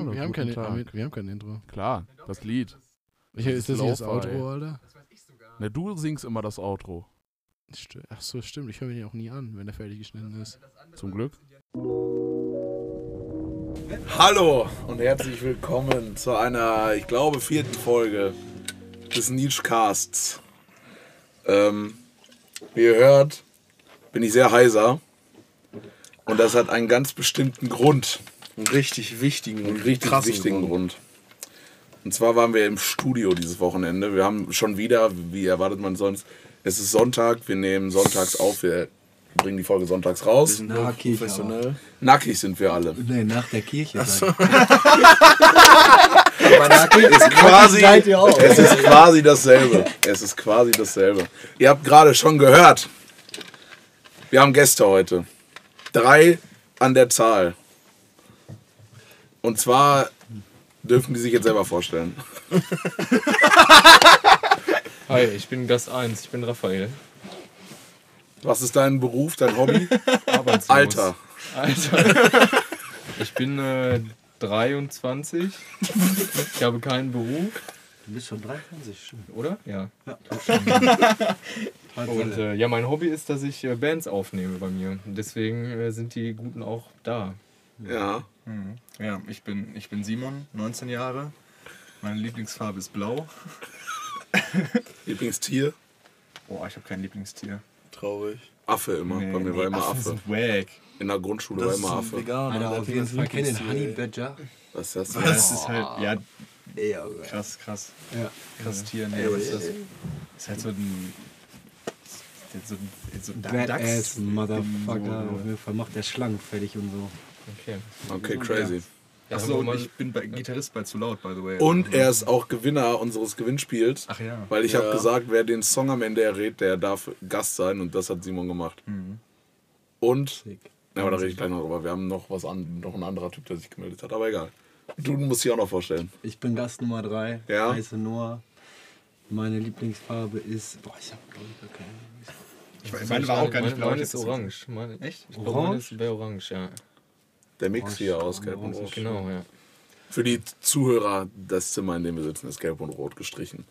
haben, wir, haben keine, wir haben kein Intro. Klar, das Lied. Ich, ist das nicht das. Outro, Alter? Ne, du singst immer das Outro. St- Ach so, stimmt. Ich höre mich ja auch nie an, wenn er fertig geschnitten ist. Zum Glück. Hallo und herzlich willkommen zu einer, ich glaube, vierten Folge des Niche-Casts. Ähm, wie ihr hört, bin ich sehr heiser. Und das hat einen ganz bestimmten Grund. Einen richtig wichtigen Einen richtig krassen wichtigen Grund. Und zwar waren wir im Studio dieses Wochenende. Wir haben schon wieder, wie erwartet man sonst, es ist Sonntag, wir nehmen sonntags auf, wir bringen die Folge sonntags Wir raus. sind Kirche professionell. Nackig sind wir alle. Nee, nach der Kirche. so. Aber der ist quasi, seid ihr auch. es ist quasi dasselbe. Es ist quasi dasselbe. Ihr habt gerade schon gehört, wir haben Gäste heute. Drei an der Zahl. Und zwar dürfen die sich jetzt selber vorstellen. Hi, ich bin Gast 1, ich bin Raphael. Was ist dein Beruf, dein Hobby? Arbeitslos. Alter. Alter. Ich bin äh, 23. Ich habe keinen Beruf, Du bist schon 23, stimmt. oder? Ja. Tatsache. Und äh, ja, mein Hobby ist, dass ich äh, Bands aufnehme bei mir. Deswegen äh, sind die Guten auch da. Ja. Mhm. Ja, ich bin, ich bin Simon, 19 Jahre. Meine Lieblingsfarbe ist blau. Lieblingstier? Boah, ich habe kein Lieblingstier. Traurig. Affe immer. Bei mir war immer Affen Affe. sind wack. In der Grundschule war Das ist immer Affe. Veganer. Alter, auf jeden Fall kennt den Honey ey. Badger. Was ist das? Das ist halt, ja, Ja, krass, krass. ja. Krass Tier. Nee, was ist das? Das ist halt so ein. So ein, so ein Badass Dachs- Motherfucker. so- Auf jeden Fall macht der schlank fertig und so. Okay. Okay, crazy. Ja, Achso, und ich bin bei Gitarrist bei Zu Laut, by the way. Und er ist auch Gewinner unseres Gewinnspiels. Ach ja. Weil ich Ja. habe gesagt, wer den Song am Ende errät, der darf Gast sein und das hat Simon gemacht. Und, Sick. ja, aber da rede ich gleich noch drüber. Wir haben noch was an, noch ein anderer Typ, der sich gemeldet hat, aber egal. Du musst dich auch noch vorstellen. Ich bin Gast Nummer 3. Ja. Heiße Noah. Meine Lieblingsfarbe ist. Boah, ich hab glaube ich gar keine Lieblingsfarbe. Ich weiß, meine war auch gar nicht blau. Meine ich ist orange. Meine, Echt? Ich glaube, meine Orange? ist wäre orange, ja. Der Mix hier aus Gelb und. Rot. Genau, ja. Für die Zuhörer, das Zimmer, in dem wir sitzen, ist Gelb und Rot gestrichen.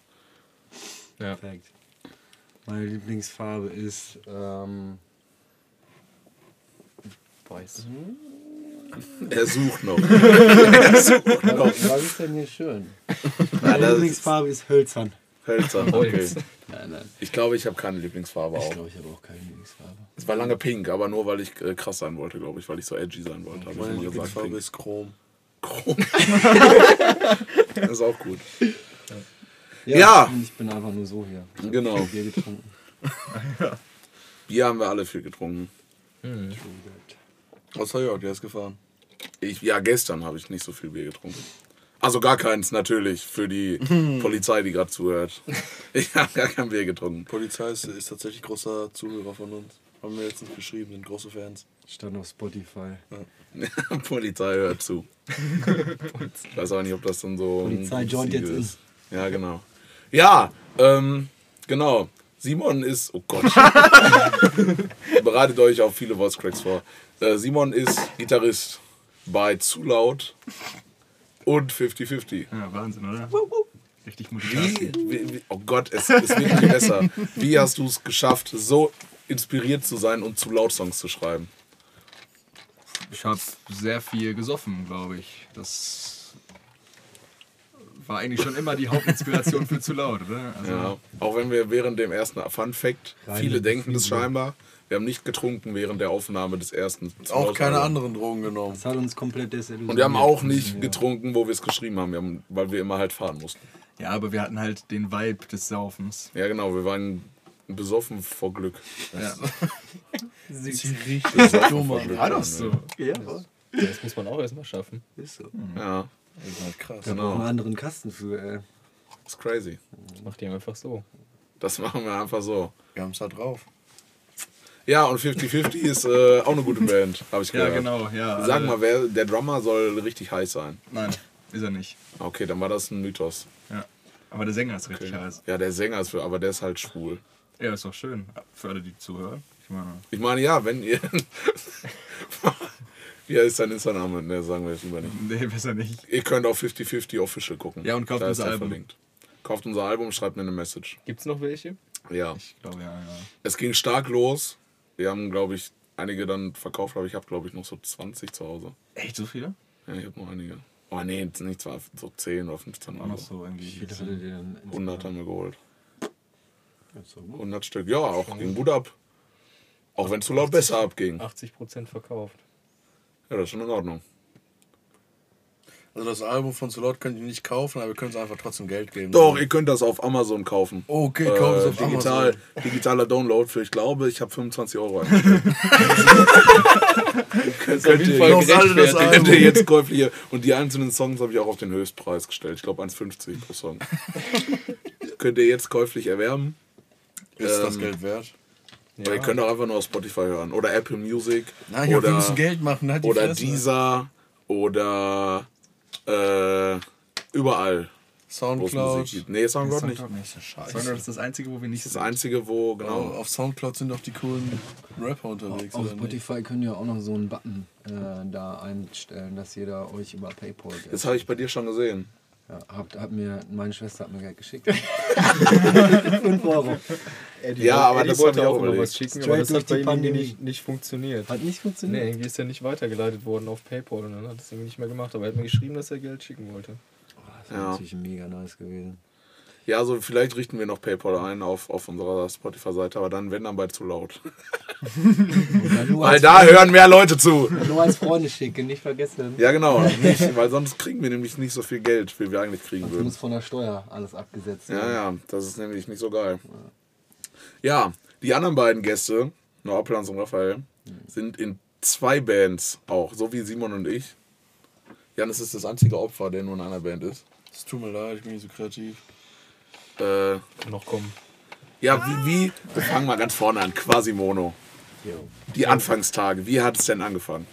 ja. Perfekt. Meine Lieblingsfarbe ist. Ähm, Weiß. Er sucht noch. er sucht noch. was ist denn hier schön? Meine Lieblingsfarbe ist hölzern. hölzern. Okay. Nein, nein. Ich glaube, ich habe keine Lieblingsfarbe Ich auch. glaube, ich habe auch keine Lieblingsfarbe. Es war lange pink, aber nur weil ich äh, krass sein wollte, glaube ich, weil ich so edgy sein wollte. Ich Meine gesagt, Lieblingsfarbe ist Chrom. Chrom. das ist auch gut. Ja, Ja. und Ich bin einfach nur so hier. Ich Genau. viel Bier getrunken. Bier haben wir alle viel getrunken. Hm. Was soll ich der ist gefahren. Ich, ja, gestern habe ich nicht so viel Bier getrunken. Also gar keins natürlich für die Polizei, die gerade zuhört. Ich habe gar kein Bier getrunken. Polizei ist, ist tatsächlich großer Zuhörer von uns. Haben wir letztens geschrieben, sind große Fans. Stand auf Spotify. Polizei hört zu. Ich weiß auch nicht, ob das dann so. ein Polizei joint jetzt ist. Ja, genau. Ja, ähm, genau. Simon ist. Oh Gott. Bereitet euch auf viele Voice Cracks vor. Äh, Simon ist Gitarrist bei Zu Laut und 50-50. Ja, Wahnsinn, oder? Richtig motiviert. wie, wie, oh Gott, es, es wird nicht besser. Wie hast du es geschafft, so inspiriert zu sein und zu laut Songs zu schreiben? Ich habe sehr viel gesoffen, glaube ich. Das war eigentlich schon immer die Hauptinspiration für zu laut, oder? Also, Ja. Auch wenn wir während dem ersten Fun Fact, viele denken das scheinbar, wir haben nicht getrunken während der Aufnahme des ersten. Auch keine anderen Drogen genommen. Das hat uns komplett desillusioniert. Und wir haben auch nicht Ja. getrunken, wo wir es geschrieben haben, wir haben, weil wir immer halt fahren mussten. ja, aber wir hatten halt den Vibe des Saufens. Ja, genau, wir waren besoffen vor Glück. Ja. Richtig Besoffen dumm. War doch so. Ja, Das muss man auch erstmal schaffen. ist so. Ja, Das ist halt krass. Da genau. einen anderen Kasten für, ey. ist crazy. Macht die einfach so. Das machen wir einfach so. Wir haben es da drauf. Ja, und 50-50 ist äh, auch eine gute Band, habe ich Ja, gehört. genau, ja. Sag alle- mal, wer, der Drummer soll richtig heiß sein. Nein, ist er nicht. Okay, dann war das ein Mythos. Ja. Aber der Sänger ist richtig Okay. heiß. Ja, der Sänger ist aber der ist halt schwul. Ja, ist doch schön. Für alle, die zuhören. Ich meine, Ich meine, ja, wenn ihr. Wie heißt dein Instagram? Ne, sagen wir jetzt lieber nicht. Nee, besser nicht. Ihr könnt auf 50-50 Official gucken. Ja, und kauft Da ist unser er Album. Verlinkt. Kauft unser Album, schreibt mir eine Message. Gibt's noch welche? Ja. Ich glaube, ja, ja. Es ging stark los. Wir haben, glaube ich, einige dann verkauft, aber ich habe, glaube ich, noch so 20 zu Hause. Echt so viele? Ja, ich habe noch einige. Oh nee, jetzt nicht zwar so 10 oder 15 Auch oder noch so. so irgendwie. Wie viele hattet ihr denn? 100 haben wir geholt. So gut. 100 Stück. Ja, auch ging gut ab. Auch wenn es zu laut besser abging. 80% verkauft. Ja, das ist schon in Ordnung. Also das Album von Solot könnt ihr nicht kaufen, aber wir können es einfach trotzdem Geld geben. Doch, ihr könnt das auf Amazon kaufen. Okay, kauft es Äh, auf digital, Amazon. digitaler Download für, ich glaube, ich habe 25 Euro eingestellt. könnt, ihr, könnt, das ihr, könnt ihr jetzt käuflich hier. Und die einzelnen Songs habe ich auch auf den Höchstpreis gestellt. Ich glaube 1,50 pro Song. könnt ihr jetzt käuflich erwerben. Ist das ähm, Geld wert? Oder ihr könnt auch einfach nur auf Spotify hören. Oder Apple Music. Nein, wir oder, müssen Geld machen. Halt die oder Fresse. Deezer. Oder äh, überall, Soundcloud. Musik gibt. Nee, Soundcloud nicht. Soundcloud nicht. Scheiße. Soundcloud ist das einzige, wo wir nicht Das das einzige, wo, genau. Oh, auf Soundcloud sind doch die coolen Rapper unterwegs. Auf oder nicht? Spotify könnt ihr auch noch so einen Button äh, da einstellen, dass jeder euch über PayPal Geld Das habe ich bei dir schon gesehen. Ja, habt, hat mir, meine Schwester hat mir Geld geschickt. 5 Euro. Eddie, Ja, aber Eddie das wollte auch immer was schicken, Straight aber das hat bei die ihm nicht, nicht funktioniert. Hat nicht Nee, funktioniert. irgendwie ist er nicht weitergeleitet worden auf PayPal und dann hat es irgendwie nicht mehr gemacht. Aber er hat mir geschrieben, dass er Geld schicken wollte. Das wäre Ja. natürlich mega nice gewesen. Ja, also vielleicht richten wir noch PayPal ein auf, auf unserer Spotify-Seite, aber dann, wenn dann bald zu laut. Weil da hören mehr Leute zu. nur als Freunde schicken, nicht vergessen. Ja, genau. Nicht, weil sonst kriegen wir nämlich nicht so viel Geld, wie wir eigentlich kriegen Das würden. muss von der Steuer alles abgesetzt Ja, ja, das ist nämlich nicht so geil. Ja, die anderen beiden Gäste, Noah Plans und Raphael, sind in zwei Bands auch, so wie Simon und ich. Janis ist das einzige Opfer, der nur in einer Band ist. Es tut mir leid, ich bin nicht so kreativ. Äh, Kann noch kommen. ja, wie, wie, wir fangen mal ganz vorne an, Quasimono. Jo. Die Anfangstage, wie hat es denn angefangen?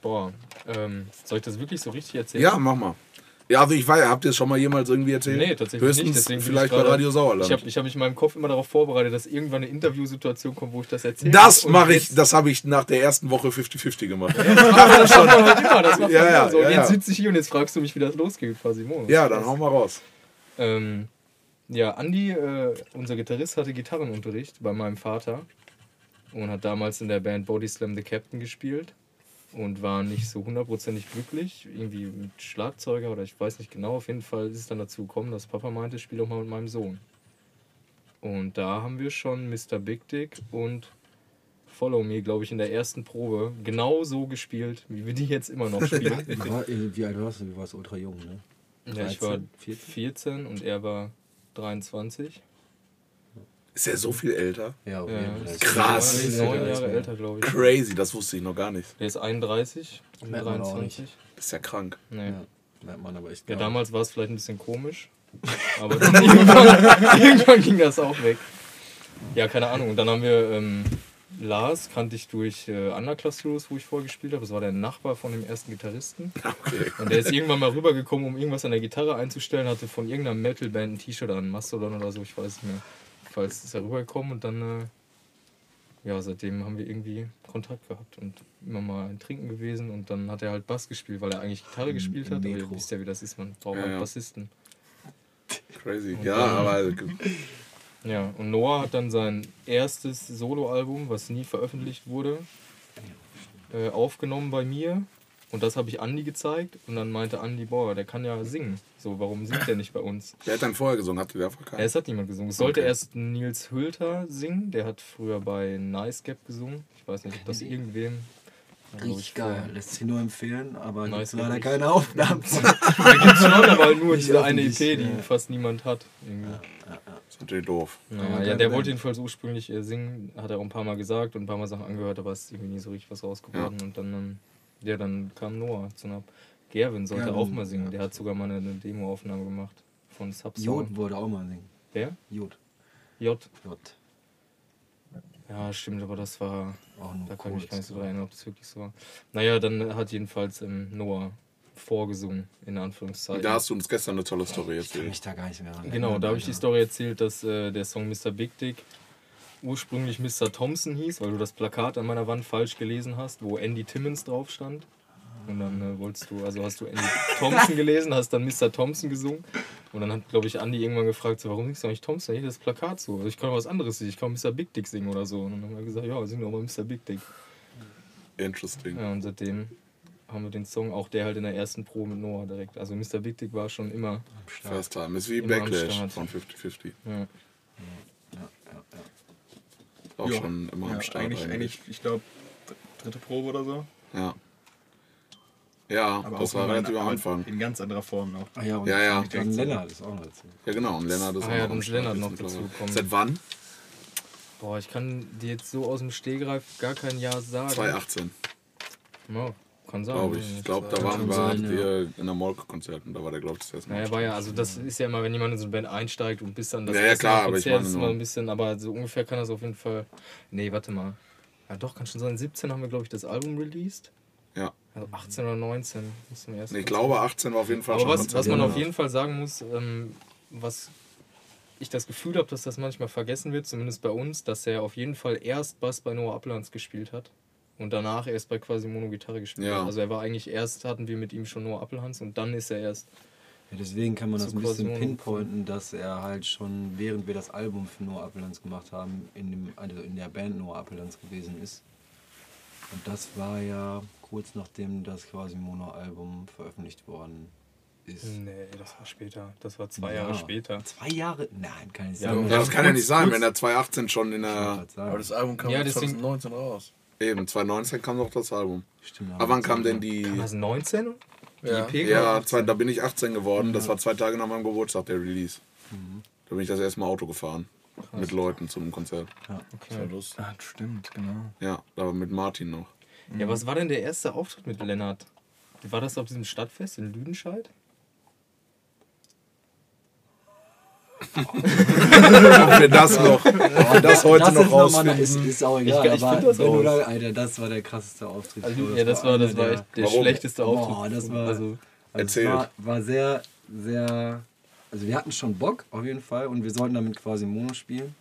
Boah, ähm, soll ich das wirklich so richtig erzählen? Ja, mach mal. Ja, also ich weiß, habt ihr es schon mal jemals irgendwie erzählt? Nee, tatsächlich Höchstens nicht. Deswegen vielleicht ich bei Radio Sauerland. Ich habe ich hab mich in meinem Kopf immer darauf vorbereitet, dass irgendwann eine Interviewsituation kommt, wo ich das erzähle. das mache ich, das habe ich nach der ersten Woche 50-50 gemacht. Das macht man halt immer, das macht Ja, man ja, so. Und ja, jetzt ja. sitze ich hier und jetzt fragst du mich, wie das losgeht, quasi. Ja, dann hau mal raus. Ähm, ja, Andi, äh, unser Gitarrist, hatte Gitarrenunterricht bei meinem Vater und hat damals in der Band Body Slam the Captain gespielt und war nicht so hundertprozentig glücklich, irgendwie mit Schlagzeuger oder ich weiß nicht genau. Auf jeden Fall ist es dann dazu gekommen, dass Papa meinte, spiel doch mal mit meinem Sohn. Und da haben wir schon Mr. Big Dick und Follow Me, glaube ich, in der ersten Probe genau so gespielt, wie wir die jetzt immer noch spielen. Wie, alt warst du? Du warst ultra jung, ne? ja, ich war 13, 14? 14 und er war 23. Ist er so viel älter? Ja, auf Ja, jeden Fall. Krass. Neun Jahre älter, glaube ich. Crazy, das wusste ich noch gar nicht. Der ist 31 und Merkt man auch 23. Das ist ja krank. Nee. Ja, merkt man aber echt Ja, damals war es vielleicht ein bisschen komisch. Aber dann irgendwann, irgendwann ging das auch weg. Ja, keine Ahnung. Und dann haben wir ähm, Lars, kannte ich durch äh, Underclass Heroes, wo ich vorher gespielt habe. Das war der Nachbar von dem ersten Gitarristen. Okay. Und der ist irgendwann mal rübergekommen, um irgendwas an der Gitarre einzustellen, hatte von irgendeiner Metalband ein T-Shirt an, Mastodon oder so, ich weiß nicht mehr. Falls ist er rübergekommen und dann, äh, ja, seitdem haben wir irgendwie Kontakt gehabt und immer mal ein Trinken gewesen und dann hat er halt Bass gespielt, weil er eigentlich Gitarre gespielt hat. Aber ihr wisst ja, wie das ist, man braucht Ja, halt. Bassisten. Crazy. Ja, aber Ja, und Noah hat dann sein erstes Soloalbum, was nie veröffentlicht wurde, äh, aufgenommen bei mir. Und das habe ich Andi gezeigt. Und dann meinte Andi, boah, der kann ja singen. So, warum singt der nicht bei uns? wer hat dann vorher gesungen? Habt ihr da Ja, es hat niemand gesungen. Es sollte Okay. erst Nils Hülter singen. Der hat früher bei Nice Gap gesungen. Ich weiß nicht, ob das irgendwem. glaub ich, Richtig geil. Lässt sich nur empfehlen, aber Nice gibt's leider keine Aufnahmen. Da gibt es schon, aber nur Nicht diese eine EP, die ja. fast niemand hat. Irgendwie. Das ist natürlich doof. Ja, ja, der wollte jedenfalls ursprünglich äh, singen, hat er auch ein paar Mal gesagt und ein paar Mal Sachen angehört, aber es ist irgendwie nie so richtig was raus geworden. Und dann, ähm, ja, dann kam Noah zu einer. Gerwin sollte Gerwin, auch mal singen, ja. der hat sogar mal eine, eine Demo-Aufnahme gemacht von Jod Subsound. wollte auch mal singen. Wer? Jod. J. Jod. Ja, stimmt, aber das war. Auch nur Da kann ich mich gar nicht so dran erinnern, ob das wirklich so war. Naja, dann hat jedenfalls ähm, Noah vorgesungen, in Anführungszeichen. Da hast du uns gestern eine tolle Story Ich kann erzählt. mich da gar nicht mehr an Genau, da habe ich die Story erzählt, dass äh, der Song Mr. Big Dick ursprünglich Mr. Thompson hieß, weil du das Plakat an meiner Wand falsch gelesen hast, wo Andy Timmons drauf stand. Und dann äh, wolltest du, also hast du Andy Thompson gelesen, hast dann Mr. Thompson gesungen. Und dann hat, glaube ich, Andy irgendwann gefragt, so, warum singst du eigentlich Thompson? Hier das Plakat so. Also ich kann auch was anderes singen, ich kann Mr. Big Dick singen oder so. Und dann haben wir gesagt, ja, sing doch mal Mr. Big Dick. Interesting. Ja, und seitdem haben wir den Song, auch der halt in der ersten Pro mit Noah direkt. Also Mr. Big Dick war schon immer. First time. Ist wie Backlash von 50-50. Ja. Auch Ja. schon immer Ja, am Start. eigentlich, eigentlich, ich glaube, dritte Probe oder so. Ja. Ja, Aber das auch war relativ am Anfang. In ganz anderer Form noch. Ah ja, und Ja, ja. Dann Lennart ist auch noch dazu. Ja, genau. Und Lennart ist Ah auch ja, Start Lennart noch mittlerweile. dazugekommen. Seit wann? Boah, ich kann dir jetzt so aus dem Stehgreif gar kein Jahr sagen. 2018, Ja, kann sein. glaube ich. Ich glaube, da waren wir sein, ja. wir in der Molke-Konzert und da war der, glaube ich, das erste Mal. Naja, war ja, also das ist ja immer, wenn jemand in so eine Band einsteigt und bis dann das Ja, ja, erste klar, aber Konzert meine ist nur- immer ein bisschen, aber so ungefähr kann das auf jeden Fall. Nee, warte mal. Ja, doch, kann schon sein. 17 haben wir, glaube ich, das Album released. Ja. Also 18 oder 19 müssen wir erst. Nee, ich glaube, 18 war auf jeden Fall Aber schon was, Konzert. was man Ja. auf jeden Fall sagen muss, ähm, was ich das Gefühl habe, dass das manchmal vergessen wird, zumindest bei uns, dass er auf jeden Fall erst Bass bei Noah Uplands gespielt hat und danach erst bei quasi Mono Gitarre gespielt Ja. hat. Also er war eigentlich erst, hatten wir mit ihm schon Noah Appelhans und dann ist er erst. Ja, deswegen kann man das ein bisschen Quasimodo. pinpointen, dass er halt schon, während wir das Album für Noah Appellands gemacht haben, in, dem, also in der Band Noah Appellands gewesen ist. Und das war ja kurz nachdem das Quasimono-Album veröffentlicht worden ist. Nee, das war später. Das war zwei Ja. Jahre später. Zwei Jahre? Nein, kann ich Ja, sagen. Ja, das kann ja nicht sein, wenn er 2018 schon in der. Aber das Album kam Ja, ja, deswegen- 2019 raus. Eben, 2019 kam doch das Album. Stimmt, Aber wann kam denn die. War das 19? Die Ja. EP Ja, kam zwei, da bin ich 18 geworden. Das war zwei Tage nach meinem Geburtstag, der Release. Da bin ich das erste Mal Auto gefahren. Mit Leuten zu einem Konzert. Das war Okay. lustig. Ah, stimmt, genau. Ja, aber mit Martin noch. Ja, was war denn der erste Auftritt mit Lennart? War das auf diesem Stadtfest in Lüdenscheid? Ob wir das noch, ob wir das heute das noch rausfinden. ist, ist auch egal, Ich- ich das raus. da, Alter, das war der krasseste Auftritt. Also, So, ja, das war, das war der- echt der Warum? schlechteste Auftritt. Boah, das war- Also, Also Erzählt. War, war sehr, sehr. Also wir hatten schon Bock auf jeden Fall und wir sollten damit quasi Mono spielen.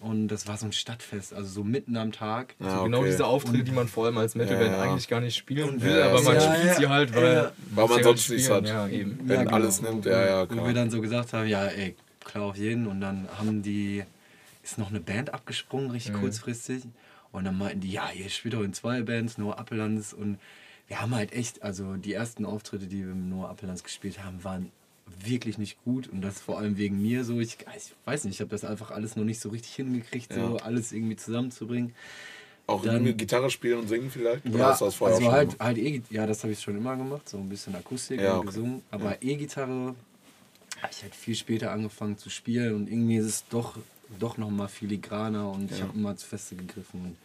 Und das war so ein Stadtfest, also so mitten am Tag. Ah, Genau okay. diese Auftritte, die man vor allem als Metalband Ja, ja. eigentlich gar nicht spielen Und will, ja, aber man ja, spielt ja, sie halt, weil, ja. Weil man halt sonst nichts spielen. hat. Ja, eben. Wenn Ja, alles genau. nimmt, ja, ja, Wo klar. wir dann so gesagt haben, ja, ey, klar auf jeden. Und dann haben die, ist noch eine Band abgesprungen, richtig Mhm. kurzfristig. Und dann meinten die, ja, ihr spielt doch in zwei Bands, Noah Appellands. Und wir haben halt echt, also die ersten Auftritte, die wir mit Noah Appellands gespielt haben, waren wirklich nicht gut. Und das vor allem wegen mir so. Ich, ich weiß nicht, ich habe das einfach alles noch nicht so richtig hingekriegt, so Ja. alles irgendwie zusammenzubringen. Auch Dann- mit Gitarre spielen und singen vielleicht? Oder Ja, hast du das vorher also schon halt, gemacht? halt e ja, das habe ich schon immer gemacht, so ein bisschen Akustik Ja, und okay. gesungen. Aber E-Gitarre habe ich halt viel später angefangen zu spielen und irgendwie ist es doch, doch noch mal filigraner und ich habe immer zu feste gegriffen und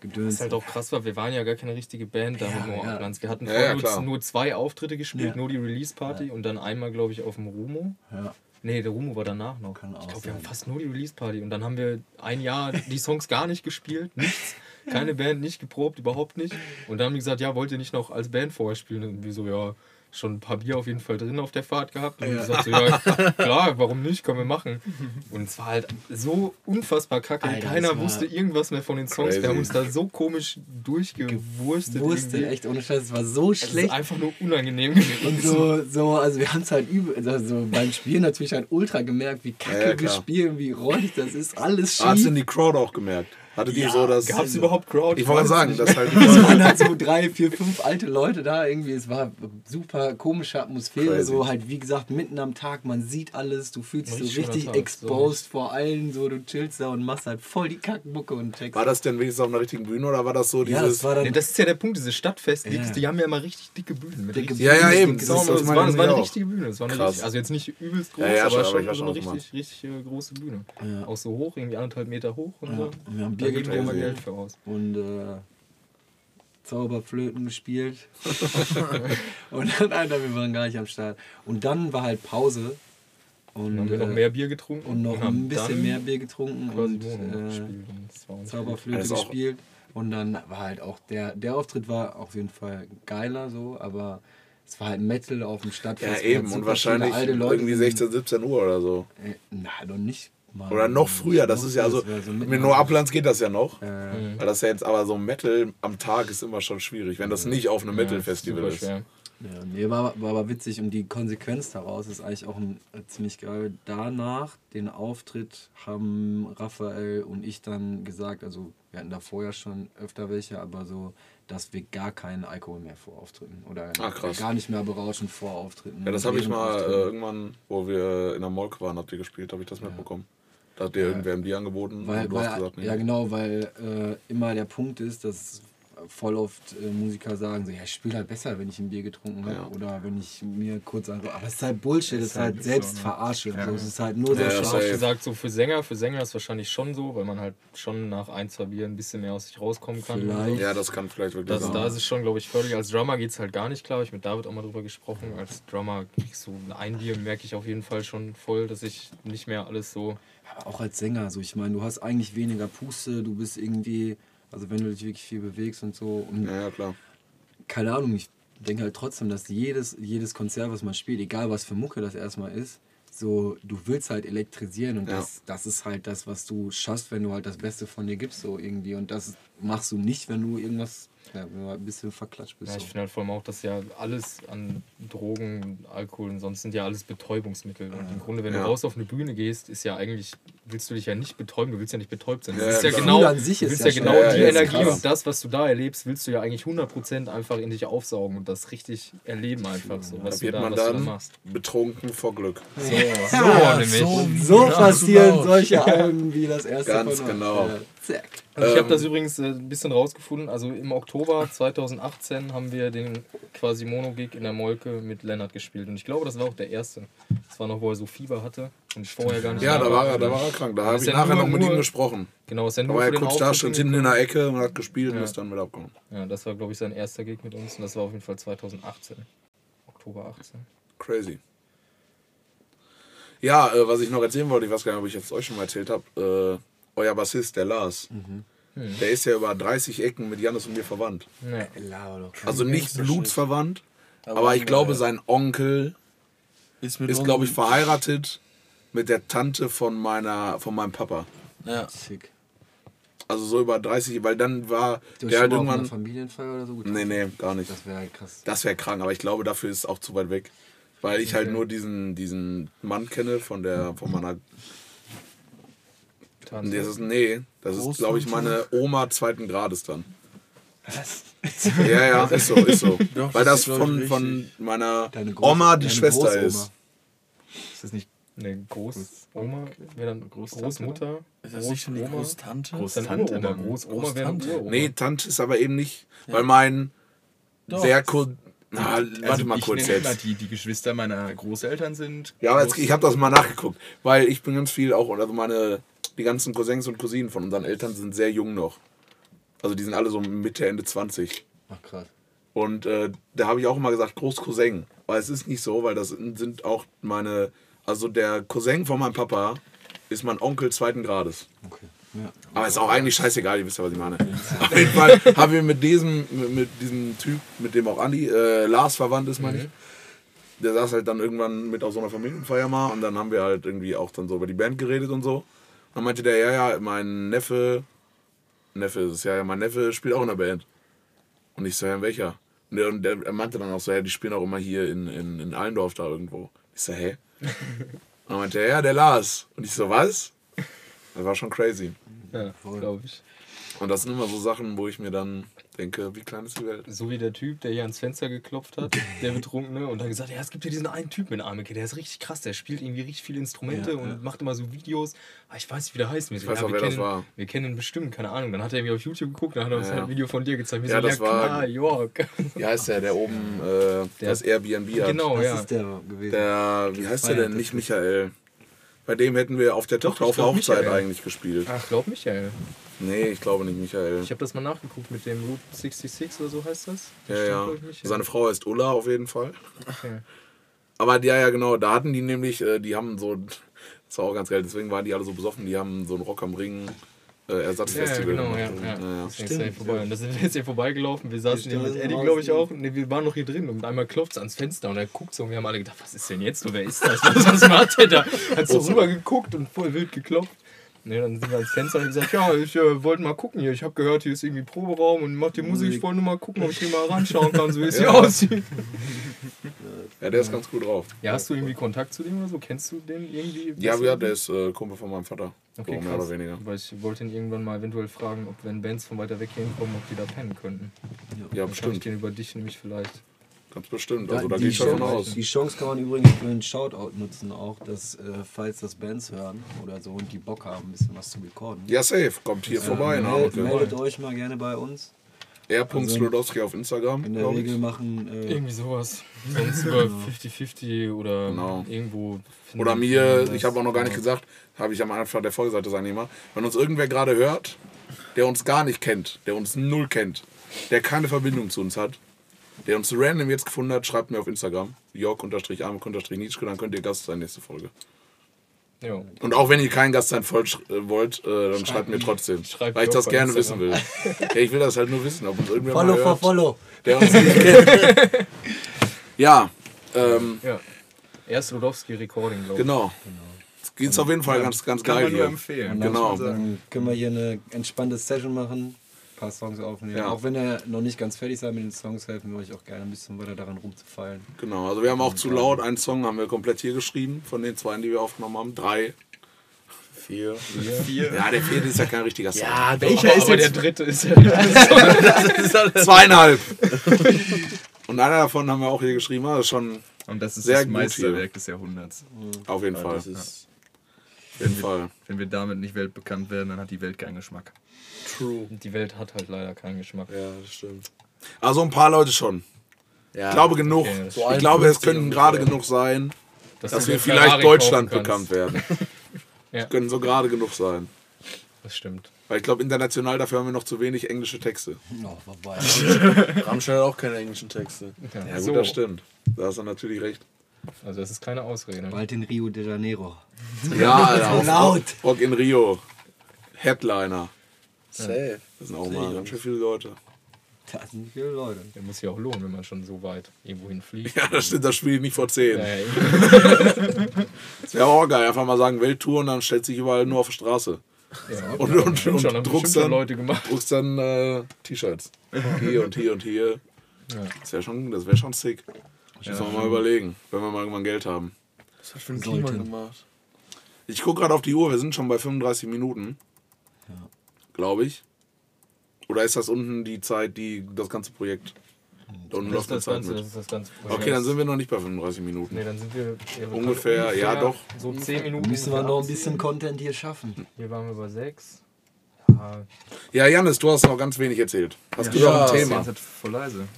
gedöns. Was halt auch krass war, wir waren ja gar keine richtige Band da Ja, mit ja. Applands. Wir hatten Ja, vorher ja, nur, zwei Auftritte gespielt, Ja. nur die Release-Party und dann einmal, glaube ich, auf dem Rumo. ja. Nee, der Rumo war danach noch. Kann ich glaube, wir haben fast nur die Release-Party und dann haben wir ein Jahr die Songs gar nicht gespielt, nichts. Keine Band, nicht geprobt, überhaupt nicht. Und dann haben die gesagt, ja, wollt ihr nicht noch als Band vorher spielen? Und wir so, ja, schon ein paar Bier auf jeden Fall drin auf der Fahrt gehabt. Und ja. gesagt, so, ja, klar, warum nicht, können wir machen. Und es war halt so unfassbar kacke. Alter, Keiner wusste irgendwas mehr von den Songs. crazy. Wir haben uns da so komisch durchgewurstet. Wusste, echt ohne Scheiß, es war so Es ist schlecht. einfach nur unangenehm gewesen. Und so, so, also wir haben es halt übel, also beim Spielen natürlich halt ultra gemerkt, wie kacke Ja, ja, wir spielen, wie räudig das ist, alles Ah, Hast du schief. in die Crowd auch gemerkt? Hattet ihr Ja, so das. Gab es überhaupt Crowd? Ich wollte sagen, das halt. Es waren halt so drei, vier, fünf alte Leute da. Irgendwie, es war super komische Atmosphäre. Crazy. So halt, wie gesagt, mitten am Tag, man sieht alles, du fühlst dich so Richtig Tag, exposed vor allen, so du chillst da und machst halt voll die Kackmucke und checkst. War das denn wenigstens auf einer richtigen Bühne oder war das so ja, dieses. das war dann. Nee, das ist ja der Punkt, diese Stadtfest, die, Ja. die haben ja immer richtig dicke Bühnen. Mit Dicke Ja, ja, eben. Das, Das, das, war, das war eine auch. richtige Bühne. Das war eine Krass. richtig, also jetzt nicht übelst groß, Ja, ja, aber schon so schon, eine richtig, richtig äh, große Bühne. Ja. Auch so hoch, irgendwie anderthalb Meter hoch und Ja. so. Und wir Da gibt man immer Geld für aus. und äh, Zauberflöten gespielt. und dann, Alter, wir waren gar nicht am Start. Und dann war halt Pause. Und, Dann haben wir noch äh, mehr Bier getrunken und noch ein bisschen mehr Bier getrunken und äh. Und Zauberflöte auch- gespielt. Und dann war halt auch der, der Auftritt war auf jeden Fall geiler so, aber es war halt Metal auf dem Ja, Stadtfest. eben. mit Und wahrscheinlich alte Leute irgendwie sind- 16, 17 Uhr oder so. Äh, Na, doch nicht. Mal Oder noch früher, das ist ja also, mit nur Uplands geht das ja noch. Äh, Weil das ja jetzt aber so Metal am Tag ist immer schon schwierig, wenn das nicht auf einem Metal-Festival ist. schwer. Ja, nee, war, war aber witzig und die Konsequenz daraus ist eigentlich auch ein, äh, ziemlich geil. Danach, den Auftritt, haben Raphael und ich dann gesagt, also wir hatten da vorher schon öfter welche, aber so, dass wir gar keinen Alkohol mehr vor Auftritten oder Ah, krass. gar nicht mehr berauschen vor Auftritten. Ja, das habe ich mal äh, irgendwann, wo wir in der Molk waren, habt ihr gespielt, habe ich das mitbekommen. Hat dir irgendwer ein Bier angeboten Weil, weil, hast gesagt, nee. Ja, genau, weil äh, immer der Punkt ist, dass voll oft äh, Musiker sagen so, ja, ich spiele halt besser, wenn ich ein Bier getrunken habe Ja. oder wenn ich mir kurz einfach, aber es ist halt Bullshit, es ist halt halt so, Selbstverarsche. ne? So, es ist halt nur so Ja, Ich ja, habe auch safe. gesagt, so für Sänger, für Sänger ist wahrscheinlich schon so, weil man halt schon nach ein, zwei Bier ein bisschen mehr aus sich rauskommen kann. Vielleicht. ja, das kann vielleicht wirklich Das, sein. da ist es schon, glaube ich, förderlich. Als Drummer geht es halt gar nicht klar. Hab Ich mit David auch mal drüber gesprochen. Als Drummer kriegst du ein Bier, merke ich auf jeden Fall schon voll, dass ich nicht mehr alles so. Aber auch als Sänger, so ich meine, du hast eigentlich weniger Puste, du bist irgendwie, also wenn du dich wirklich viel bewegst und so und Ja, ja, klar. keine Ahnung, ich denke halt trotzdem, dass jedes, jedes Konzert, was man spielt, egal was für Mucke das erstmal ist, so, du willst halt elektrisieren und Ja. das, das ist halt das, was du schaffst, wenn du halt das Beste von dir gibst, so irgendwie. Und das machst du nicht, wenn du irgendwas, ja, wenn du halt ein bisschen verklatscht bist. Ja, ich so. finde halt vor allem auch, dass ja alles an Drogen, Alkohol und sonst sind ja alles Betäubungsmittel. Und im Grunde, wenn Ja. du raus auf eine Bühne gehst, ist ja eigentlich, willst du dich ja nicht betäuben, du willst ja nicht betäubt sein. Ja, Das ist ja klar. genau, Gefühl an sich du ist willst ja ja genau Ja, die ja, ist Energie krass. und das, was du da erlebst, willst du ja eigentlich 100% einfach in dich aufsaugen und das richtig erleben einfach so, was Da du wird da, man was du da dann machst. betrunken vor Glück. So, so. So Ja, passieren so solche Alben wie das erste Ganz genau. Zack. Und ich Ähm, habe das übrigens äh, ein bisschen rausgefunden. Also im Oktober 2018 haben wir den quasi Mono-Gig in der Molke mit Lennart gespielt. Und ich glaube, das war auch der erste. Das war noch, wo er so Fieber hatte und vorher gar nicht Ja, da war er, da war er krank. Da habe ich ja nachher nur- noch mit ihm gesprochen. Genau, ist Da nur war für er kurz da, stand hinten in der. Ecke und hat gespielt Ja. und ist dann wieder abgekommen. Ja, das war, glaube ich, sein erster Gig mit uns. Und das war auf jeden Fall 2018. Oktober 18. Crazy. Ja, äh, was ich noch erzählen wollte, ich weiß gar nicht, ob ich jetzt euch schon mal erzählt habe, äh, euer Bassist, der Lars, der ist ja über 30 Ecken mit Janis und mir verwandt. Ja. Also nicht blutsverwandt, Aber, aber ich glaube, äh, sein Onkel ist, mit ist, glaube ich, verheiratet mit der Tante von meiner, von meinem Papa. Ja. Sick. Also so über 30, weil dann war Du der hast halt irgendwann. Familienfeier oder so getroffen? Nee, nee, gar nicht. Das wäre halt krass. Das wäre krank, aber ich glaube, dafür ist es auch zu weit weg. Weil ich halt nur diesen, diesen Mann kenne von der von meiner. Tante. Das ist, nee, das ist, glaube ich, meine Oma zweiten Grades dann. Was? Ja, ja, ist so, ist so. Doch, Weil das das von, von meiner Deine Groß- Oma die deine Schwester Großoma. ist. Ist das nicht Eine Großoma, wäre dann Großtante, Großmutter. Ist das nicht Großoma? Großtante? Großtante dann. Großoma eine Großtante. Uroma. Nee, Tante ist aber eben nicht. Weil mein Doch. sehr kurz. Na, warte also mal ich kurz nenne immer jetzt. die, die Geschwister meiner Großeltern sind. Ja, aber jetzt, ich habe das mal nachgeguckt. Weil ich bin ganz viel auch, also meine, die ganzen Cousins und Cousinen von unseren Eltern sind sehr jung noch. Also die sind alle so Mitte, Ende 20. Ach krass. Und äh, da habe ich auch immer gesagt, Großcousin. Aber es ist nicht so, weil das sind auch meine. Also der Cousin von meinem Papa ist mein Onkel zweiten Grades. Okay. Ja. Aber ist auch eigentlich scheißegal, ihr wisst ja, was ich meine. Auf jeden Fall haben wir mit diesem, mit, diesem Typ, mit dem auch Andi, äh, Lars verwandt ist, meine ich. Der saß halt dann irgendwann mit auf so einer Familienfeier mal und dann haben wir halt irgendwie auch dann so über die Band geredet und so. Dann meinte der, ja, ja, mein Neffe, Neffe ist es, ja, ja, mein Neffe spielt auch in der Band. Und ich so, ja, in welcher? Und der, und der er meinte dann auch so, ja, die spielen auch immer hier in, in, in Allendorf da irgendwo. Ich so, hä? Und dann meinte er, ja, der Lars. Und ich so, was? Das war schon crazy. Ja, glaube ich. Und das sind immer so Sachen, wo ich mir dann denke, wie klein ist die Welt? So wie der Typ, der hier ans Fenster geklopft hat, der Betrunkene, und dann gesagt, ja, es gibt hier diesen einen Typen in Armeke, der ist richtig krass, der spielt irgendwie richtig viele Instrumente Ja, und ja. macht immer so Videos. Aber ich weiß nicht, wie der heißt. Ich weiß auch, wir wer das kennen, war. Wir kennen ihn bestimmt, keine Ahnung. Dann hat er irgendwie auf YouTube geguckt, dann hat er uns Ja, halt ja. ein Video von dir gezeigt. Wir Ja, so, das ja war- klar, York. Wie heißt der, der oben äh, das Airbnb hat? genau, Das ja. ist der gewesen. Der, wie heißt der denn? das Nicht Michael. Bei dem hätten wir auf der Tochter ich auf glaub, Hochzeit Michael. eigentlich gespielt. Ach, glaub Michael. Nee, ich glaube nicht Michael. Ich habe das mal nachgeguckt mit dem Route 66 oder so heißt das. Ja, Stimmt, ja. Seine Frau heißt Ulla auf jeden Fall. Okay. Aber ja, ja, genau, da hatten die nämlich, äh, die haben so, das war auch ganz geil, deswegen waren die alle so besoffen, die haben so einen Rock am Ring äh, Ja, ja, Ersatzfestival genau, ja, gemacht. ja. Ja, ja. Deswegen ist hier vorbei. Und da sind wir jetzt hier vorbeigelaufen. Wir saßen hier mit Eddie, glaube ich, auch. Ne, wir waren noch hier drin und einmal klopft es ans Fenster und er guckt so und wir haben alle gedacht, was ist denn jetzt? So, wer ist das? Was, was macht der da? Hat so rüber geguckt und voll wild geklopft. Ne, dann sind wir ans Fenster und gesagt, ja, ich äh, wollte mal gucken hier. Ich habe gehört, hier ist irgendwie Proberaum und macht hier Musik. Ich wollte nur mal gucken, ob ich hier mal ranschauen kann, so wie es hier aussieht. ja, der ist ganz gut drauf. Ja, hast du irgendwie Kontakt zu dem oder so? Kennst du den irgendwie? Ja, ja, der ist äh, Kumpel von meinem Vater. Okay, mehr oder weniger. Weil ich wollte ihn irgendwann mal eventuell fragen, ob wenn Bands von weiter weg hinkommen, ob die da pennen könnten. Ja, Dann kann ich bestimmt. den über dich nämlich vielleicht. Ganz bestimmt. Also da die, gehe ich schon von Chance, aus. die Chance kann man übrigens für einen Shoutout nutzen, auch, dass, äh, falls das Bands hören oder so und die Bock haben, ein bisschen was zu recorden. Ja, safe. Kommt hier vorbei. Äh, Ne? meldet, meldet euch mal gerne bei uns. R.Slodowski auf Instagram. In der Regel ich. machen. Äh, Irgendwie sowas. Sonst über 50-50 oder Genau. irgendwo. Oder mir, ich habe auch noch gar nicht gesagt, habe ich am Anfang der Folge gesagt, das mal, wenn uns irgendwer gerade hört, der uns gar nicht kennt, der uns null kennt, der keine Verbindung zu uns hat, der uns random jetzt gefunden hat, schreibt mir auf Instagram, jörg-armk-nietzsche, dann könnt ihr Gast sein nächste Folge. Ja. Und auch wenn ihr kein Gast sein wollt, äh, wollt äh, dann schreibt mir trotzdem, Schreibt weil ich das gerne wissen will. Instagram. ja, ich will das halt nur wissen, ob uns irgendwer follow mal for hört, follow. der uns nicht kennt. ja, ähm, ja. Erst Ludowski Recording, glaube ich. genau. Es geht auf jeden Fall ganz, ganz Kann geil man nur hier. empfehlen. Genau. sagen. Dann können wir hier eine entspannte Session machen, paar Songs aufnehmen. Ja. Auch wenn ihr noch nicht ganz fertig seid mit den Songs, helfen wir euch auch gerne ein bisschen weiter daran rumzufallen. Genau, also wir haben auch zu laut einen Song haben wir komplett hier geschrieben, von den zwei, die wir aufgenommen haben. Drei. Vier. Ja, der vierte ist ja kein richtiger Song. Ja, Welcher ist aber der dritte? Ist ja Zweieinhalb. Und einer davon haben wir auch hier geschrieben, also schon Und das ist Sehr das Meisterwerk des Jahrhunderts. auf jeden Fall. das ist jeden Fall. Wenn wir damit nicht weltbekannt werden, dann hat die Welt keinen Geschmack. true. Die Welt hat halt leider keinen Geschmack. Ja, das stimmt. Also ein paar Leute schon. Ja. Ich glaube genug. okay, ich glaube, es 51 können gerade genug sein, dass du wir vielleicht Ferrari Deutschland bekannt werden. Ja. Es können so gerade genug sein. Das stimmt. Weil ich glaube, international dafür haben wir noch zu wenig englische Texte. Oh, vorbei. Rammstein hat auch keine englischen Texte. Ja, Ja, gut, so. das stimmt. Da hast du natürlich recht. Also das ist keine Ausrede. Bald in Rio de Janeiro. Ja, Alter. laut. Rock in Rio. Headliner. Safe. Das sind auch mal ganz schön viele Leute. Das sind viele Leute. Der muss sich auch lohnen, wenn man schon so weit irgendwo hinfliegt. Ja, das stimmt, das spiele ich nicht vor 10. Ja, ja, Das wäre auch geil. Einfach mal sagen Welttour und dann stellt sich überall nur auf die Straße. ja. Und, und, Stimmt und, schon, haben druckst dann, Leute gemacht. druckst dann äh, T-Shirts. Hier und hier und hier. Ja. Das wäre schon, das wär schon sick. Müssen wir mal überlegen, wenn wir mal irgendwann Geld haben. Was hat für ein Klima gemacht? Ich gucke gerade auf die Uhr, wir sind schon bei 35 Minuten. Glaube ich. Oder ist das unten die Zeit, die das ganze Projekt. Da unten Das ist läuft das Zeit Ganze, das mit. ist das ganze Projekt. Okay, dann sind wir noch nicht bei 35 Minuten. Nee, dann sind wir ja, wir Ungefähr, können ja, doch. So 10 Minuten. Müssen wir ungefähr noch ein bisschen Content hier schaffen. Hier waren wir bei 6. Ja, Ja, Janis, du hast noch ganz wenig erzählt. Hast du Ja, noch ein das Thema? Jetzt hat voll leise.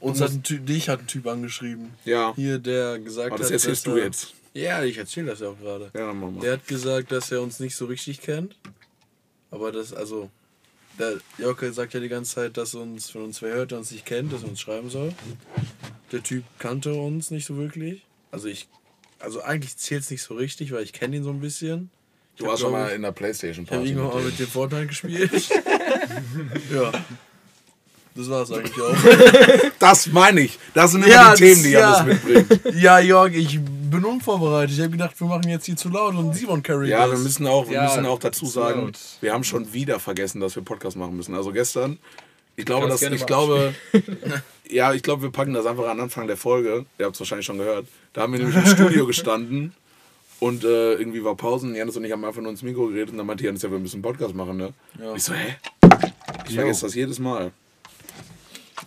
Uns hat ein Typ, dich hat ein Typ angeschrieben. Ja. Hier, der gesagt Aber das hat. erzählst dass du er- jetzt. Ja, ich erzähle das ja auch gerade. Ja, dann mach mal. Der hat gesagt, dass er uns nicht so richtig kennt. Aber das, also. Der Jocke sagt ja die ganze Zeit, dass uns, wenn uns wer hört, der uns nicht kennt, dass er uns schreiben soll. Der Typ kannte uns nicht so wirklich. Also ich. Also eigentlich zählt es nicht so richtig, weil ich kenne ihn so ein bisschen. Ich Du hab, warst schon mal ich- in der Playstation Ich habe Party. irgendwann mal mit mit dem Fortnite gespielt. ja. Das war's eigentlich auch. Das meine ich. Das sind immer Ja, die Themen, die ja. Janis mitbringt. ja, Jörg, ich bin unvorbereitet. Ich habe gedacht, wir machen jetzt hier zu laut und Simon carry Ja, das. wir müssen auch, wir Ja, müssen auch dazu zu sagen, wir haben schon wieder vergessen, dass wir Podcast machen müssen. Also gestern, ich glaube, Kannst dass, ich glaube, ja, ich glaube, wir packen das einfach an Anfang der Folge. Ihr habt es wahrscheinlich schon gehört. Da haben wir nämlich im Studio gestanden und äh, irgendwie war Pausen. Janis und ich haben einfach nur ins Mikro geredet und dann meinte Janis, ja, wir müssen einen Podcast machen, ne? Ja. Ich so, hä? Ich vergesse das jedes Mal.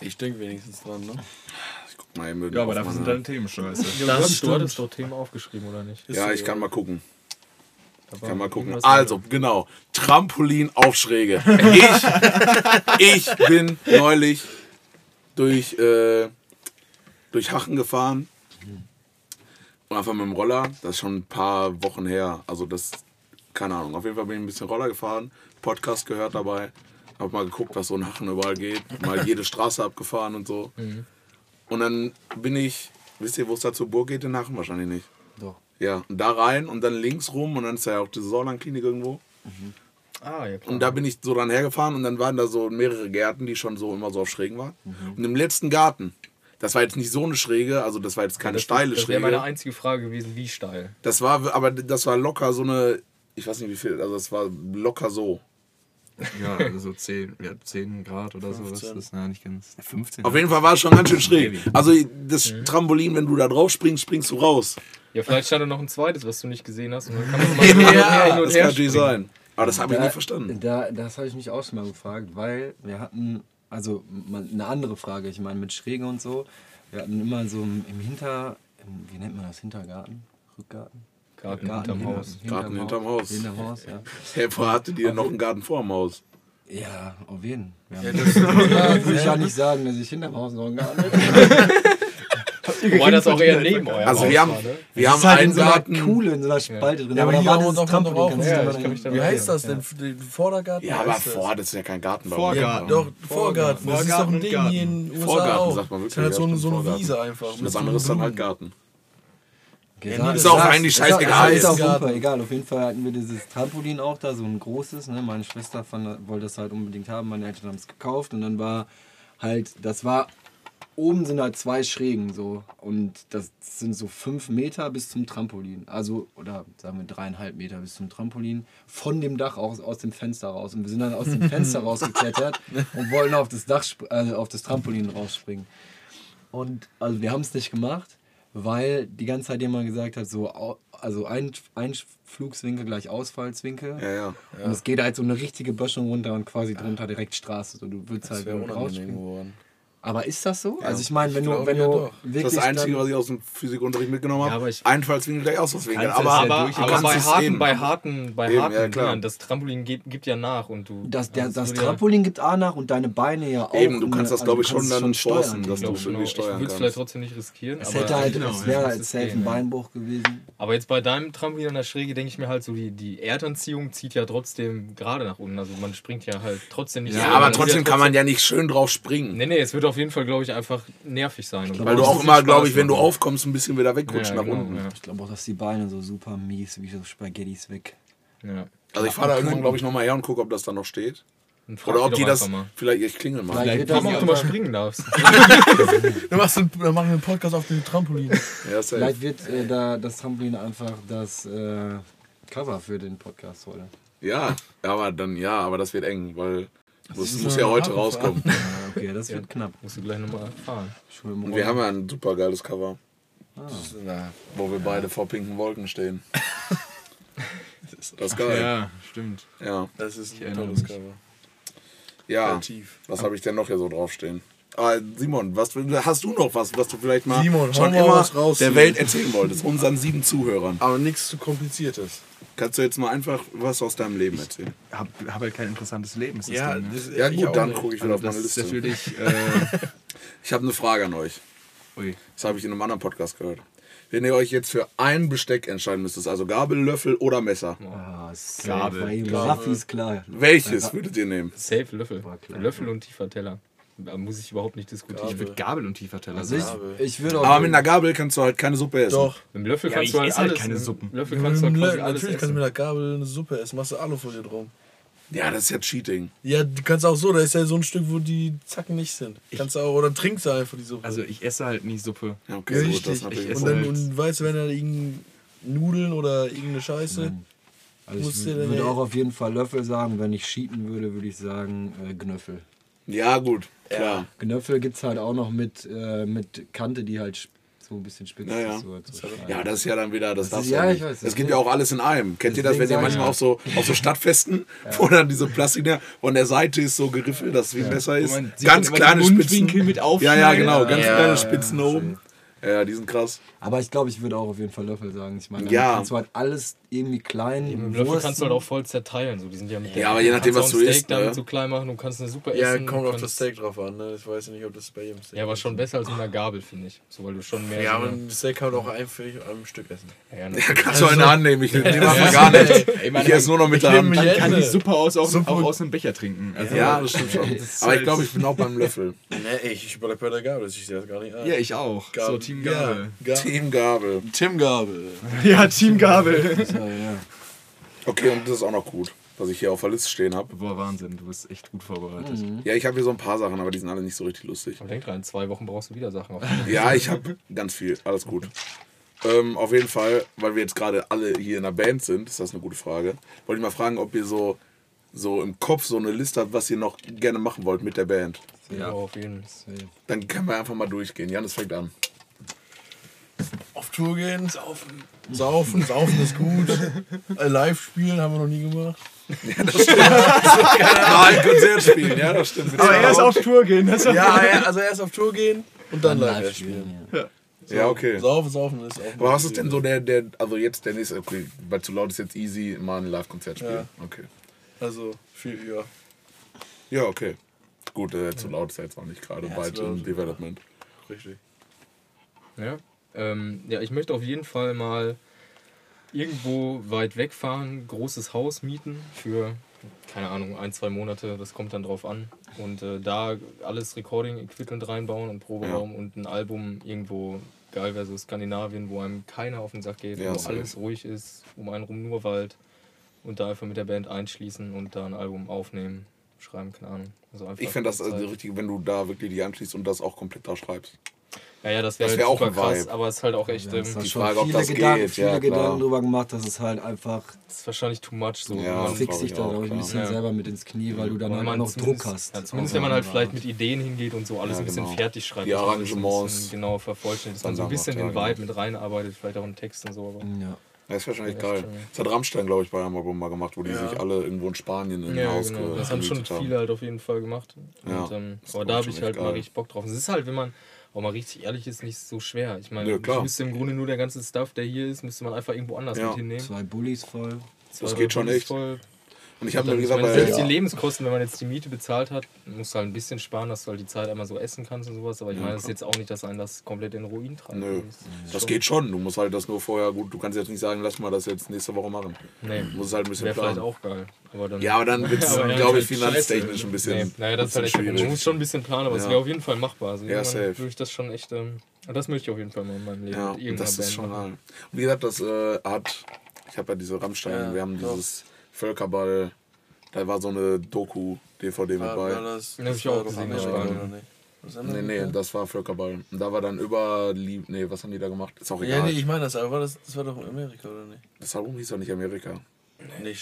Ich denke wenigstens dran, ne? Ich guck mal eben Ja, aber dafür sind deine Themen scheiße. du, Das hast, du stimmt. hattest doch Themen aufgeschrieben, oder nicht? Ja, ich kann mal gucken. War Kann mal gucken. Also, genau. Trampolinaufschräge. Ich, ich bin neulich durch, äh, durch Hachen gefahren. Und einfach mit dem Roller. Das ist schon ein paar Wochen her. Also, das, keine Ahnung. Auf jeden Fall bin ich ein bisschen Roller gefahren. Podcast gehört dabei. Hab mal geguckt, was so in Hachen überall geht. Mal jede Straße abgefahren und so. Und dann bin ich, wisst ihr, wo es da zur Burg geht in Hachen? Wahrscheinlich nicht. Doch. Ja, und da rein und dann links rum und dann ist ja auch die Sorland-Klinik irgendwo. Ah, ja klar. Und da bin ich so dann hergefahren und dann waren da so mehrere Gärten, die schon so immer so auf Schrägen waren. Und im letzten Garten, das war jetzt nicht so eine Schräge, also das war jetzt keine das, steile Das wäre meine Schräge. einzige Frage gewesen, wie steil. Das war, aber das war locker so eine, ich weiß nicht wie viel, also das war locker so. Ja, also so 10, ja, 10 Grad oder so ist 15. das. Na, nicht ganz. 15. Auf jeden Fall war es schon ganz schön schräg. Also das Trampolin, wenn du da drauf springst, springst du raus. Ja, vielleicht stand da noch ein zweites, was du nicht gesehen hast. Und dann kann man mal hin und her, hin und das her kann natürlich sein. Aber das habe ich nie verstanden. Da, das habe ich mich auch schon mal gefragt, weil wir hatten, also mal eine andere Frage, ich meine mit Schräge und so, wir hatten immer so im, im Hinter, im, wie nennt man das, Hintergarten? Rückgarten? Garten hinterm hinter- Haus. Garten hinterm Haus. Hinterm Haus, ja. Hey, vorher hatte die ja noch einen Garten vor dem Haus. Ja, auf jeden Fall. Ja, Ja, das, ja, würde ich ja nicht sagen, dass ich hinterm Haus noch einen Garten hätte. Wobei das auch eher neben eurem Also Haus wir haben, war, ne? wir Das haben ist halt in einen so einer Garten. Kuhle, in so einer Spalte drin. Ja, aber da hier haben wir dieses doch noch drauf. Ja, wie heißt das denn? Den Vordergarten? Ja, aber vor, das ist ja kein Garten bei uns. Vorgarten. Ja, doch, Vorgarten. Das ist doch Vorgarten ein Ding Garten. hier in den USA Vorgarten auch. sagt man Das ist wirklich, halt so, ja, eine- so eine Vorgarten. Wiese einfach. Das andere ist dann halt Garten. Nee, ist auch eigentlich ist auch- scheißegal. Ist auch Garten. super, egal. Auf jeden Fall hatten wir dieses Trampolin auch da, so ein großes. Ne? Meine Schwester fand, wollte das halt unbedingt haben, meine Eltern haben es gekauft und dann war halt, das war, oben sind halt zwei Schrägen so und das sind so fünf Meter bis zum Trampolin. Also, oder sagen wir dreieinhalb Meter bis zum Trampolin, von dem Dach aus, aus dem Fenster raus. Und wir sind dann aus dem Fenster rausgeklettert und wollten auf das Dach, also auf das Trampolin rausspringen. Und also wir haben es nicht gemacht, weil die ganze Zeit jemand gesagt hat, so also ein, Einflugswinkel gleich Ausfallswinkel. Ja, ja. Und es geht halt so eine richtige Böschung runter und quasi drunter direkt Straße. So, du willst Das halt rausspringen. geworden. Aber ist das so? Also ich meine, wenn ich du, wenn ja du doch. wirklich Das Einzige, dann, was ich aus dem Physikunterricht mitgenommen habe, Ja, aber ich- Einfallswinkel gleich Ausfallswinkel. Aber, ja Aber, aber kannst bei harten, bei harten, bei Eben, harten ja, das Trampolin gibt, gibt ja nach und du. das, der, also das ja- Trampolin gibt A nach und deine Beine ja auch. Eben, du kannst das, also glaube ich, schon dann steuern. dass Genau, du schon genau. Ich steuern würde es vielleicht trotzdem nicht riskieren. Es aber hätte halt, genau, es wäre ja. halt safe ein ja. Beinbruch gewesen. Aber jetzt bei deinem Trampolin an der Schräge denke ich mir halt so, die, die Erdanziehung zieht ja trotzdem gerade nach unten. Also man springt ja halt trotzdem nicht Ja, aber trotzdem kann man ja nicht schön drauf springen. Nee, nee, es wird auf jeden Fall, glaube ich, einfach nervig sein. Und Weil du auch immer, glaube ich, wenn du machen. aufkommst, ein bisschen wieder wegrutschst Ja, nach genau, unten. ja. Ich glaube auch, dass die Beine so super mies, wie so Spaghettis weg. Ja. Also ich fahre da irgendwann, glaube ich, nochmal her und gucke, ob das da noch steht. Oder ob die das. mal. Vielleicht, ich klingel mal. Vielleicht wird Frag das, mal, ob du mal springen darfst. Dann, machst du, dann machen wir einen Podcast auf dem Trampolin. Ja, vielleicht wird äh, da das Trampolin einfach das äh, Cover für den Podcast heute. ja, aber dann, ja, aber das wird eng, weil das ist muss ja heute rauskommen. Ja, okay, das wird knapp. Musst du gleich nochmal fahren. Schön im Und wir haben ja ein super geiles Cover, Ah. Na, wo wir beide vor pinken Wolken stehen. Das ist geil. Ja, stimmt. Ja. das ist ein tolles. Cover. Ja. Was habe ich denn noch hier so draufstehen? Ah, Simon, was hast du noch was, was du vielleicht mal Simon, schon immer was raus der. Welt erzählen wolltest, unseren sieben Zuhörern? Aber nichts zu kompliziertes. Kannst du jetzt mal einfach was aus deinem Leben erzählen? Hab, hab halt kein interessantes Leben. Ist das Ja, Ding, ne? das, Ja ich gut, dann gucke ich wieder also auf meine das ist Liste. natürlich. Äh, Ich habe eine Frage an euch. ui. Das habe ich in einem anderen Podcast gehört. Wenn ihr euch jetzt für ein Besteck entscheiden müsstet, also Gabel, Löffel oder Messer, safe, Gabel. Gabel. Raffi ist klar. welches würdet ihr nehmen? Safe Löffel. Löffel und tiefer Teller. Da muss ich überhaupt nicht diskutieren. Gabel. Ich würde Gabel und tiefer Teller Also ich, sagen. Gabel. ich würde auch. Aber mit einer Gabel kannst du halt keine Suppe essen. Doch. Mit dem Löffel Ja, kannst ich du halt esse halt alles. keine mit dem Suppen. Löffel kannst du halt quasi alles Natürlich kannst du mit einer Gabel eine Suppe essen. Machst du Alufolie drum. Ja, das ist ja Cheating. Ja, du kannst auch so. Da ist ja so ein Stück, wo die Zacken nicht sind. Kannst du auch, oder trinkst du einfach die Suppe. Also ich esse halt nie Suppe. Ja, Ja, okay, gut, richtig. das Ich und esse dann, halt- und weißt du, wenn da irgendein Nudeln oder irgendeine Scheiße. Also musst ich du dann würde ja- auch auf jeden Fall Löffel sagen. Wenn ich cheaten würde, würde ich sagen äh, Gnöffel. Ja, gut, klar. Gnöffel gibt es halt auch noch mit, äh, mit Kante, die halt so ein bisschen spitz Ja, ja. ist. So, so Ja, das ist ja dann wieder, das Das darfst ist- du ja, ja ich weiß, Es gibt ja auch alles in einem. Kennt ihr das, wenn ihr manchmal ja. auf so, auf so Stadtfesten, wo dann diese Plastik von der Seite ist so geriffelt, dass es wie besser ist. man sieht Ganz kleine Spitzen. Mit Ja, ja, genau, ganz Ja, kleine ja, Spitzen oben. Ja, die sind krass. Aber ich glaube, ich würde auch auf jeden Fall Löffel sagen. Ich meine, Ja. ja. kannst du halt alles irgendwie klein. Mit dem Löffel kannst du halt auch voll zerteilen. So, die sind ja, mit Ja, aber je nachdem, kannst was ein du Steak isst, ne? damit so klein machen, du kannst eine Suppe Ja, essen. kommt du auf das Steak drauf an. Ne? Ich weiß ja nicht, ob das bei jedem Steak Ja, aber ist. schon besser als mit einer Gabel, finde ich. So, weil du schon mehr. Ja, so aber ein Steak kann man auch einfach am Stück essen. ja, Ja, kannst du eine Hand nehmen. Ich nehme einfach gar nicht. Ey, man, Ich esse nur noch mit der Hand. man kann die. Suppe aus, auch, Suppe- auch aus einem Becher trinken. Also, Ja, das stimmt schon. Aber ich glaube, ich bin auch beim Löffel. Ne, ich, ich bleib bei der Gabel, das ich das gar nicht an. Ja, ich auch. Gabel, Team Ja, Gabel. Ga Team Gabel. Tim Gabel. Ja, Team Gabel. Ja, ja. Okay, und das ist auch noch gut, was ich hier auf der Liste stehen habe. Boah, Wahnsinn, du bist echt gut vorbereitet. Ja, ich habe hier so ein paar Sachen, aber die sind alle nicht so richtig lustig. Aber denk dran, in zwei Wochen brauchst du wieder Sachen auf. Ja, ich habe ganz viel. Alles gut. Ähm, auf jeden Fall, weil wir jetzt gerade alle hier in der Band sind, ist das eine gute Frage. Wollte ich mal fragen, ob ihr so, so im Kopf so eine Liste habt, was ihr noch gerne machen wollt mit der Band. Ja, auf jeden Fall. Dann können wir einfach mal durchgehen. Janis fängt an. Auf Tour gehen. Saufen. Saufen, saufen ist gut. Äh, Live spielen haben wir noch nie gemacht. Nein, Konzert spielen, ja, das stimmt. Aber erst auf Tour gehen, das ist Ja, ja, also erst auf Tour gehen und dann live, Live spielen. spielen, ja. Ja, okay. Saufen, saufen ist auch. Aber was ist denn so der, der, also jetzt der nächste, okay, weil zu laut ist jetzt easy, mal ein Live-Konzert spielen. Okay. Also viel höher. Ja, okay. Gut, äh, zu laut ist ja jetzt auch nicht gerade, Ja, im Development. Richtig. Ja. Ähm, ja, ich möchte auf jeden Fall mal irgendwo weit wegfahren, großes Haus mieten für, keine Ahnung, ein, zwei Monate, das kommt dann drauf an. Und äh, da alles Recording-Equipment reinbauen und Proberaum und ein Album irgendwo geil wäre, so Skandinavien, wo einem keiner auf den Sack geht, Ja, wo safe. alles ruhig ist, um einen rum nur Wald und da einfach mit der Band einschließen und da ein Album aufnehmen, schreiben, keine Ahnung. Also Ich finde das also richtig, wenn du da wirklich dich anschließt und das auch komplett da schreibst. Ja, ja, das wäre wär halt auch super ein krass, Vibe. aber es ist halt auch echt, Ja, ähm, es hat die schon Frage, ob viele das Gedanken, geht, viele ja. Gedanken drüber gemacht, dass es halt einfach das ist wahrscheinlich too much so. Ja, man, fixt glaub dich ich da, auch, ein bisschen Ja. selber mit ins Knie, weil du dann Weil halt noch Druck hast. Ja, zumindest wenn man halt vielleicht mit Ideen hingeht und so alles Ja, ein bisschen genau. fertig schreibt. Die Arrangements bisschen genau vervollständigt, dass dann man so ein bisschen den Vibe genau. mit reinarbeitet, vielleicht auch im Text und so. Aber Ja. Das ist wahrscheinlich Ja, geil. Das hat Rammstein, glaube ich, bei einem Album mal gemacht, wo die Ja. sich alle irgendwo in Spanien in ja, Haus genau. ge- Das haben schon viele halt auf jeden Fall gemacht. Und, ähm, aber da habe ich halt mal geil. richtig Bock drauf. Es ist halt, wenn man auch mal richtig ehrlich ist, nicht so schwer. Ich meine, Ja, ich müsste im Grunde nur der ganze Stuff, der hier ist, müsste man einfach irgendwo anders Ja. mit hinnehmen. Zwei Bullies voll. Zwei, Das geht schon echt. Voll. Und ich habe mir gesagt, meine, selbst die Lebenskosten, wenn man jetzt die Miete bezahlt hat, musst du halt ein bisschen sparen, dass du halt die Zeit einmal so essen kannst und sowas. Aber ich Ja, meine, das ist jetzt auch nicht, dass einen das komplett in Ruin treibt. Nö. Das ist das schon- geht schon. Du musst halt das nur vorher gut. Du kannst jetzt nicht sagen, lass mal das jetzt nächste Woche machen. Nee, Du musst es halt ein bisschen wäre vielleicht planen. auch geil. Aber dann, Ja, aber dann wird es, ja, glaube ist ich, halt finanztechnisch ein bisschen, Nee, naja, das ist halt echt bisschen Man muss schon ein bisschen planen, aber es Ja. wäre auf jeden Fall machbar. Also Ja, safe. Würde ich das schon echt. Ähm, das möchte ich auf jeden Fall mal in meinem Leben Ja, das ist Band schon machen. geil. Und wie gesagt, das äh, hat, ich habe ja diese Rammstein, Ja, wir haben doch. Völkerball, da war so eine Doku-DVD mit bei. war das, Den hab ich war auch gesehen, Nee, nee, das war Völkerball. Und da war dann über, Lieb nee, was haben die da gemacht? Ist auch Ja, egal. nee, ich meine das, aber war das, das war doch Amerika, oder nicht? Das Album hieß doch nicht Amerika. Nee,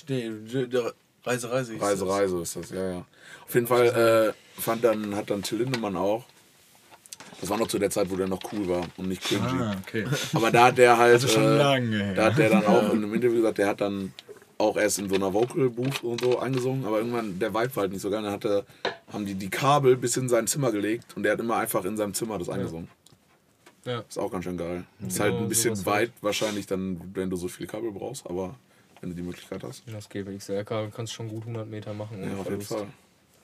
der Reise, Reise hieß Reise, das. Reise ist das, ja, ja. Auf jeden Fall äh, fand dann, hat dann Till Lindemann auch. Das war noch zu der Zeit, wo der noch cool war und nicht cringy. Ah, okay. Aber da hat der halt. Also schon äh, lange her. Da hat der dann auch in einem Interview gesagt, der hat dann auch erst in so einer Vocal Booth und so eingesungen, aber irgendwann der Vibe war halt nicht so geil. Dann hat er, haben die die Kabel bis in sein Zimmer gelegt und der hat immer einfach in seinem Zimmer das eingesungen. Ja. Ist auch ganz schön geil. Ist Genau, halt ein bisschen weit wahrscheinlich dann, wenn du so viele Kabel brauchst, aber wenn du die Möglichkeit hast. Das geht bei XLK, kannst schon gut 100 Meter machen. Ja, auf jeden. Fall.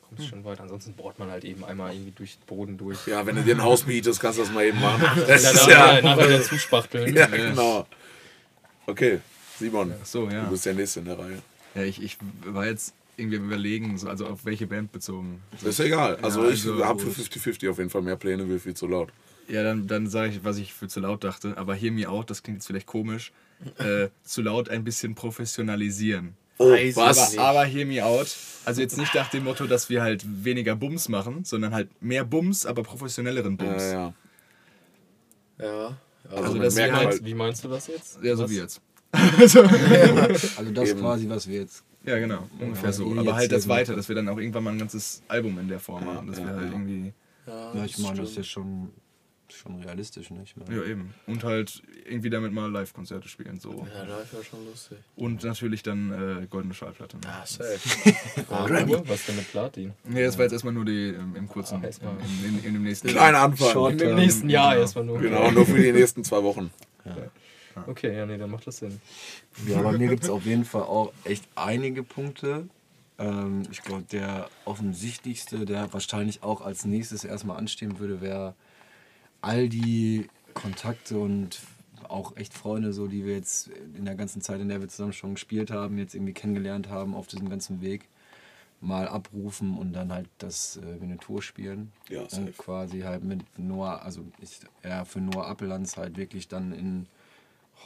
Kommst schon weit. Ansonsten bohrt man halt eben einmal irgendwie durch den Boden durch. Ja, wenn du dir ein Haus mietest, kannst du das mal eben machen. Ja, Das ist nachher, ja, nachher wieder zuspachteln. ja, genau. Okay, Simon, so, ja. du bist der Nächste in der Reihe. Ja, ich, ich war jetzt irgendwie am überlegen, so, also auf welche Band bezogen. Das ist egal. Also, Ja, ich also- habe für 50-50 auf jeden Fall mehr Pläne, wie viel zu laut. Ja, dann, dann sage ich, was ich für zu laut dachte. Aber hear me out, das klingt jetzt vielleicht komisch. Äh, zu laut ein bisschen professionalisieren. Oh, Weiß was? Aber, aber hear me out. Also jetzt nicht nach dem Motto, dass wir halt weniger Bums machen, sondern halt mehr Bums, aber professionelleren Ja, Bums. ja. Ja. Also, Also man das meinst, halt, wie meinst du das jetzt? Ja, so Was? wie jetzt. Also das Eben. quasi, was wir jetzt. Ja, genau, ungefähr was so. Aber halt das weiter, dass wir dann auch irgendwann mal ein ganzes Album in der Form Ja, machen. Dass ja, wir halt ja. irgendwie. Ja, Ja, ich meine, das ist ja schon, schon realistisch, ne? Ich meine, Ja, eben. Und halt irgendwie damit mal Live-Konzerte spielen. So. Ja, live wäre schon lustig. Und natürlich dann äh, goldene Schallplatte. Ne? Ah, safe. Ah, was denn mit Platin? Nee, das war jetzt erstmal nur die ähm, im kurzen, Ah, erstmal. in, in, in dem nächsten Kleiner Anfang. Short- Im Ähm, nächsten Jahr genau. erstmal nur. Genau, nur für die nächsten zwei Wochen. Okay, ja, nee, dann macht das Sinn. Ja, bei mir gibt es auf jeden Fall auch echt einige Punkte. Ähm, ich glaube, der offensichtlichste, der wahrscheinlich auch als nächstes erstmal anstehen würde, wäre all die Kontakte und auch echt Freunde, so die wir jetzt in der ganzen Zeit, in der wir zusammen schon gespielt haben, jetzt irgendwie kennengelernt haben auf diesem ganzen Weg. mal abrufen und dann halt das äh, wie eine Tour spielen. Ja, safe. und quasi halt mit Noah, also ich, ja, für Noah Appellands halt wirklich dann in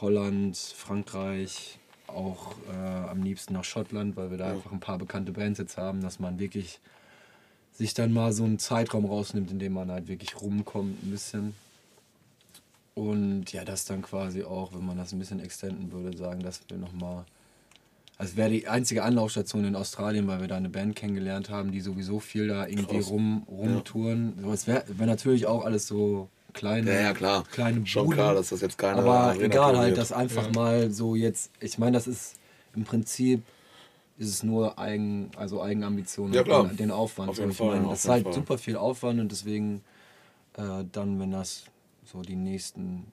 Holland, Frankreich, auch äh, am liebsten nach Schottland, weil wir da einfach ein paar bekannte Bands jetzt haben, dass man wirklich sich dann mal so einen Zeitraum rausnimmt, in dem man halt wirklich rumkommt ein bisschen. Und ja, das dann quasi auch, wenn man das ein bisschen extenden würde, sagen, dass wir nochmal. Also wäre die einzige Anlaufstation in Australien, weil wir da eine Band kennengelernt haben, die sowieso viel da irgendwie Krass. rum, rumtouren. So, es wäre wär natürlich auch alles so kleine, Ja, ja, klar. kleine Schon klar, dass das jetzt keine Aber Arena-Tour egal, halt, wird. das einfach mal so jetzt. Ich meine, das ist im Prinzip ist es nur Eigen, also Eigenambition Ja, und klar. den- Aufwand. Auf so. jeden Ich Fall, meine, das ist halt Fall. super viel Aufwand und deswegen äh, dann, wenn das so die nächsten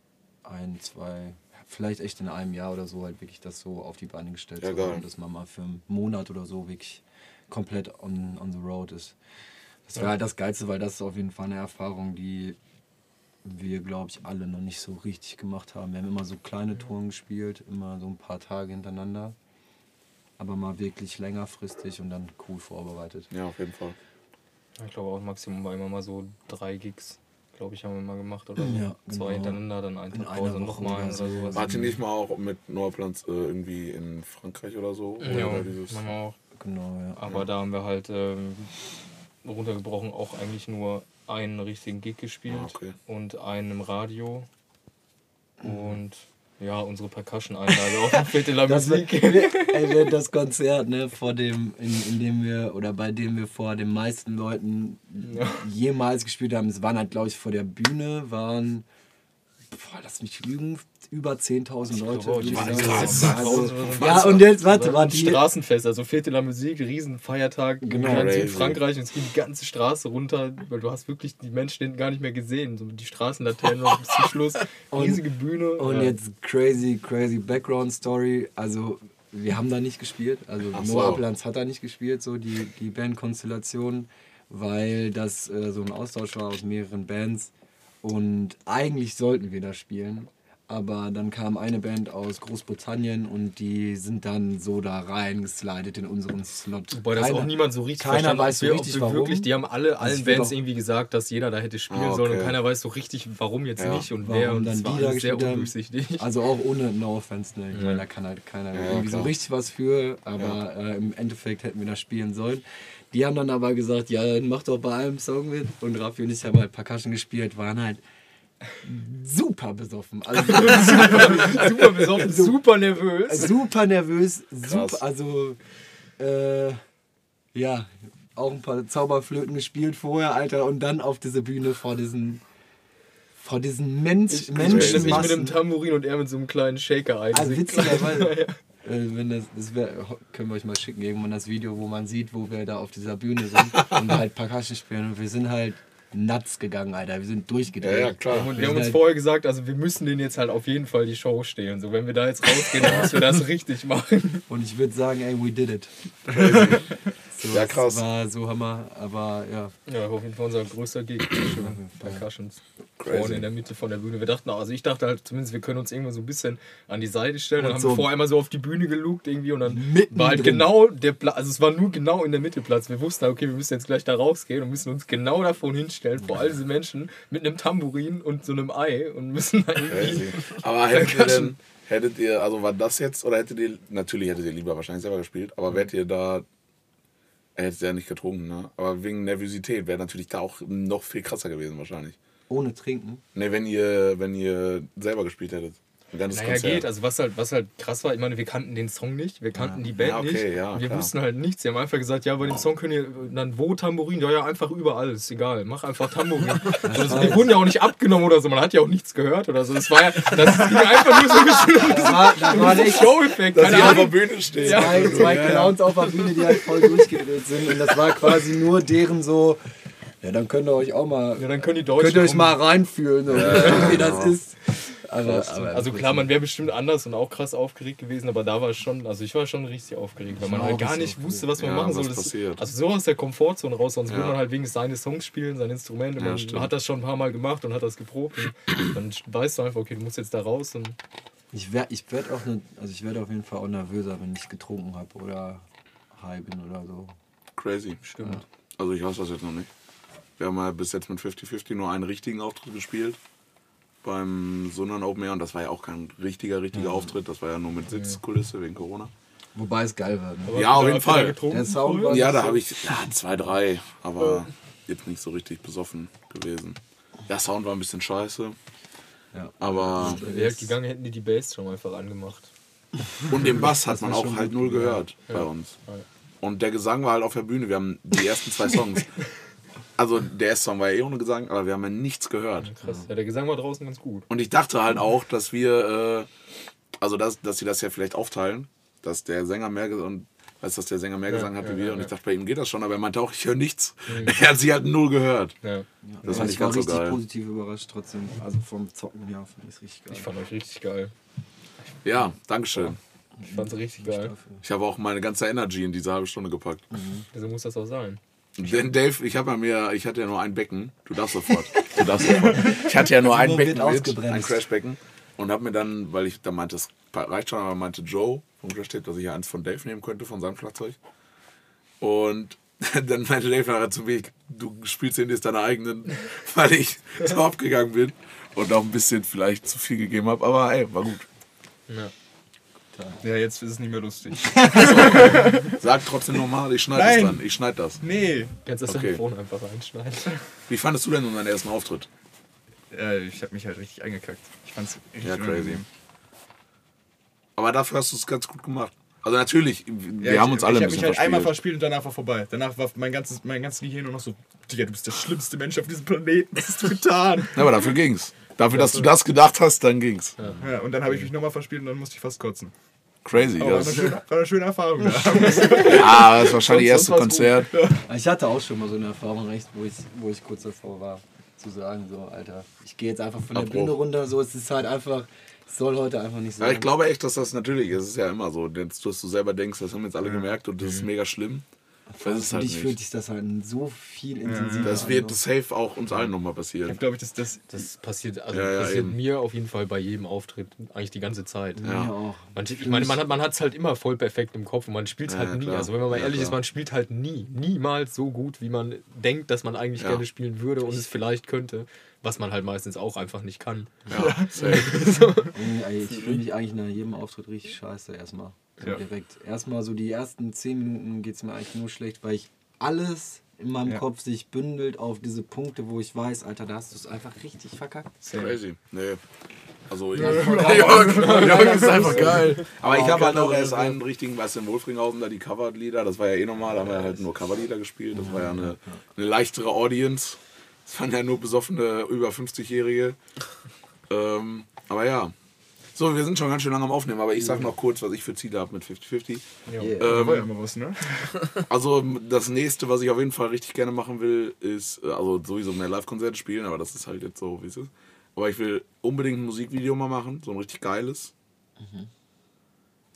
ein, zwei, vielleicht echt in einem Jahr oder so halt wirklich das so auf die Beine gestellt Ja, zu haben, dass man mal für einen Monat oder so wirklich komplett on, on the road ist. Das wäre halt das Geilste, weil das ist auf jeden Fall eine Erfahrung, die wir, glaube ich, alle noch nicht so richtig gemacht haben. Wir haben immer so kleine Touren gespielt, immer so ein paar Tage hintereinander. Aber mal wirklich längerfristig und dann cool vorbereitet. Ja, auf jeden Fall. Ich glaube auch Maximum war immer mal so drei Gigs, glaube ich, haben wir mal gemacht oder so. Ja, Zwei genau. hintereinander, dann einen In Tag Pause nochmal oder oder so. sowas. Wart ihr nicht mal auch mit Noahplanz äh, irgendwie in Frankreich oder so? Ja, Oder dieses, machen wir auch. Genau, ja. Aber da haben wir halt ähm, runtergebrochen auch eigentlich nur einen richtigen Gig gespielt Ah, okay. und einen im Radio. Und ja, unsere Percussion-Einlage auf dem la Das, Musik. ey, das Konzert, ne, vor dem, in, in dem wir, oder bei dem wir vor den meisten Leuten jemals gespielt haben, es waren halt, glaube ich, vor der Bühne, waren, boah, lass mich lügen, über 10.000 Leute. ich die sagen. krass. Also, ja, und jetzt, warte, warte, Straßenfest, also Fete la Musik, Riesenfeiertag Genau. in. Südfrankreich und es ging die ganze Straße runter, weil du hast wirklich die Menschen hinten gar nicht mehr gesehen. So die Straßenlaternen noch bis zum Schluss, riesige Bühne. Und ja. jetzt crazy, crazy Background Story. Also, wir haben da nicht gespielt. Also, Ach Noah so. Applanz hat da nicht gespielt, so die, die Bandkonstellation, weil das äh, so ein Austausch war aus mehreren Bands. Und eigentlich sollten wir da spielen. Aber dann kam eine Band aus Großbritannien und die sind dann so da reingeslidet in unseren Slot. Wobei das Keiner- auch niemand so richtig keiner weiß ob so richtig, ob wir warum. Wirklich, die haben alle Also allen Bands doch- irgendwie gesagt, dass jeder da hätte spielen Ah, sollen und okay. keiner weiß so richtig, warum jetzt Ja. nicht und Warum wer. Und dann das war da sehr undurchsichtig. Also auch ohne No Offense, ne? Ich Ja. meine, da kann halt keiner Ja, irgendwie so klar. richtig was für, aber äh, im Endeffekt hätten wir das spielen sollen. Die haben dann aber gesagt, ja, dann mach doch bei einem Song mit. Und Raffi und ich haben halt Percussion gespielt, waren halt super besoffen. Also super besoffen, super nervös. super nervös, super, also äh, ja, auch ein paar Zauberflöten gespielt vorher, Alter, und dann auf diese Bühne vor diesen vor diesen Mensch, Ich, mit, ich mit einem Tambourin und er mit so einem kleinen Shaker Also eigentlich. witzigerweise, äh, wenn das, das wär, können wir euch mal schicken, irgendwann das Video, wo man sieht, wo wir da auf dieser Bühne sind und halt Percussion spielen und wir sind halt nuts gegangen, Alter. Wir sind durchgedreht. Ja, ja, klar. Und Wir wir haben uns halt- vorher gesagt, also wir müssen denen jetzt halt auf jeden Fall die Show stehlen. So, wenn wir da jetzt rausgehen, dann müssen wir das richtig machen. Und ich würde sagen, ey, we did it. So, Ja, krass. war so Hammer, aber ja. Ja, auf jeden Fall unser größter Gig. Percussions. Crazy. Vorne in der Mitte von der Bühne. Wir dachten, also ich dachte halt zumindest, wir können uns irgendwo so ein bisschen an die Seite stellen. Dann Und haben so wir vorher einmal so auf die Bühne gelugt irgendwie und dann Mitten war halt drin. genau der Platz, also es war nur genau in der Mitte Platz. Wir wussten, okay, wir müssen jetzt gleich da rausgehen und müssen uns genau davon hinstellen, vor all diese Menschen mit einem Tambourin und so einem Ei und müssen dann irgendwie. Crazy. Aber hättet ihr denn, hättet ihr, also war das jetzt, oder hättet ihr, natürlich hättet ihr lieber wahrscheinlich selber gespielt, aber wärt ihr da, er hätte ja nicht getrunken, ne? Aber wegen Nervosität wäre natürlich da auch noch viel krasser gewesen wahrscheinlich. Ohne Trinken. Ne, wenn ihr, wenn ihr selber gespielt hättet. Ein ganzes Naja, Konzert. geht. Also was halt, was halt krass war, ich meine, wir kannten den Song nicht, wir kannten die Band Ja, okay, nicht. ja, wir klar. wussten halt nichts. Sie haben einfach gesagt, ja, bei dem Song könnt ihr dann wo Tambourin? Ja, ja, einfach überall, ist egal. Mach einfach Tambourin. also, die wurden ja auch nicht abgenommen oder so, man hat ja auch nichts gehört oder so. Das war ja, das ging einfach nur so ein bisschen Da war, da war echt Show-Effekt. Dass ihr auf der. Bühne steht. zwei, zwei Clowns auf der Bühne, die halt voll durchgedreht sind. Und das war quasi nur deren so, ja, dann könnt ihr euch auch mal, Ja, dann können die Deutschen. könnt ihr euch mal reinfühlen, wie das ist. Aber, aber Also klar, man wäre bestimmt anders und auch krass aufgeregt gewesen, aber da war es schon, also ich war schon richtig aufgeregt, weil man war halt gar nicht wusste, was man Ja, machen soll. Also so aus der Komfortzone raus, sonst Ja. würde man halt wegen seine Songs spielen, sein Instrument. Und Ja, man stimmt. hat das schon ein paar Mal gemacht und hat das geprobt. Und dann weißt du einfach, okay, du musst jetzt da raus. Und Ich werde ich werd auch ne, also ich werde auf jeden Fall auch nervöser, wenn ich getrunken habe oder high bin oder so. Crazy. Stimmt. Also ich weiß das jetzt noch nicht. Wir haben ja bis jetzt mit 50-50 nur einen richtigen Auftritt gespielt. Beim Sundern Open Air und das war ja auch kein richtiger, richtiger Auftritt. Das war ja nur mit Sitzkulisse wegen Corona. Wobei es geil war. Ne? Ja, auf jeden Fall. Der Sound war Ja, da habe ich ja, zwei, drei, aber jetzt nicht so richtig besoffen gewesen. Der Sound war ein bisschen scheiße. Ja. Aber Wäre halt gegangen, hätten die die Bassdrum einfach angemacht. und den Bass hat man auch halt null gehört bei uns. Und der Gesang war halt auf der Bühne. Wir haben die ersten zwei Songs. Also der erste Song war ja eh ohne Gesang, aber wir haben ja nichts gehört. Krass. Ja, der Gesang war draußen ganz gut. Und ich dachte halt auch, dass wir, äh, also dass, dass sie das ja vielleicht aufteilen, dass der Sänger mehr und weiß, dass der Sänger mehr Gesang hat ja, wie wir. ja, und ich ja. dachte, bei ihm geht das schon, aber er meinte auch, ich höre nichts. Er hat sie halt null gehört. Ja. Das ja, fand ich ich war ganz so richtig geil. positiv überrascht trotzdem. Also vom Zocken her fand ich es richtig geil. Ich fand euch richtig geil. Ja, Dankeschön. Ich fand's richtig geil. Ich habe auch meine ganze Energy in diese halbe Stunde gepackt. So muss das auch sein. Denn Dave, ich habe ja mir, ich hatte ja nur ein Becken. Du darfst sofort. Du darfst sofort. Ich hatte ja nur ein Becken mit, ein Crashbecken. Und habe mir dann, weil ich da meinte, das reicht schon, aber meinte Joe vom Crash Tape, dass ich ja eins von Dave nehmen könnte, von seinem Schlagzeug. Und dann meinte Dave nachher zu mir, du spielst den jetzt deine eigenen, weil ich so abgegangen bin und auch ein bisschen vielleicht zu viel gegeben habe. Aber ey, war gut. Ja. Ja, jetzt ist es nicht mehr lustig. Sag trotzdem nochmal, ich schneide das Nein. dann. Ich schneide das. Nee. Kannst das Okay. Telefon einfach reinschneiden. Wie fandest du denn unseren ersten Auftritt? Äh, ich habe mich halt richtig eingekackt. Ich fand's richtig Ja, crazy. unangenehm. Aber dafür hast du es ganz gut gemacht. Also natürlich, wir Ja, haben ich, uns alle ich ein hab mich bisschen halt einmal verspielt. verspielt und danach war vorbei. Danach war mein ganzes, mein ganzes Gehirn nur noch so, Digga, du bist der schlimmste Mensch auf diesem Planeten. Was hast du getan? Ja, aber dafür ging's. Dafür, dass du das gedacht hast, dann ging's. ja, und dann habe ich mich nochmal verspielt und dann musste ich fast kotzen. Crazy. Aber Ja, war eine das, schöne, war eine schöne Erfahrung. Da. ja, das war wahrscheinlich das erste Konzert. Ich hatte auch schon mal so eine Erfahrung, recht, wo ich, wo ich kurz davor war, zu sagen, so, Alter, ich gehe jetzt einfach von der Abbruch. Bühne runter, so, es ist halt einfach, es soll heute einfach nicht Ja, sein. ich glaube echt, dass das natürlich ist. Es ist ja immer so, dass du selber denkst, das haben jetzt alle gemerkt und das ist mega schlimm. Das ist Für halt dich fühlt sich das halt so viel intensiver Das wird so. safe auch uns allen nochmal passieren. glaube ich, dass das. Das passiert, also Ja, ja, passiert eben. mir auf jeden Fall bei jedem Auftritt eigentlich die ganze Zeit. Mir auch. Man, ich meine, man hat man es halt immer voll perfekt im Kopf und man spielt es Ja, halt ja, nie. klar. Also wenn man mal Ja, ehrlich ist, klar. man spielt halt nie, niemals so gut, wie man denkt, dass man eigentlich Ja. gerne spielen würde und es vielleicht könnte, was man halt meistens auch einfach nicht kann. Ja, safe. Ey, Ich fühle mich eigentlich nach jedem Auftritt richtig scheiße erstmal. Ja. direkt. Erstmal so die ersten 10 Minuten geht es mir eigentlich nur schlecht, weil ich alles in meinem Ja. Kopf sich bündelt auf diese Punkte, wo ich weiß, Alter, da hast du es einfach richtig verkackt. Crazy. Nee. Also, ich, voll Jörg, ist einfach geil. Aber ich Oh, habe halt auch oh erst einen richtigen, was in Wolfringhausen, da die Coverlieder, das war ja eh normal, da haben wir halt nur Coverlieder gespielt. Das war ja eine, eine leichtere Audience. Das waren ja nur besoffene über 50-Jährige. Ähm, aber ja. So, wir sind schon ganz schön lange am Aufnehmen, aber ich sag noch kurz, was ich für Ziele habe mit 50-50. Yeah. Ähm, ja immer was, ne? Also das nächste, was ich auf jeden Fall richtig gerne machen will, ist, äh, also sowieso mehr Live-Konzerte spielen, aber das ist halt jetzt so, wie es ist. Aber ich will unbedingt ein Musikvideo mal machen, so ein richtig geiles.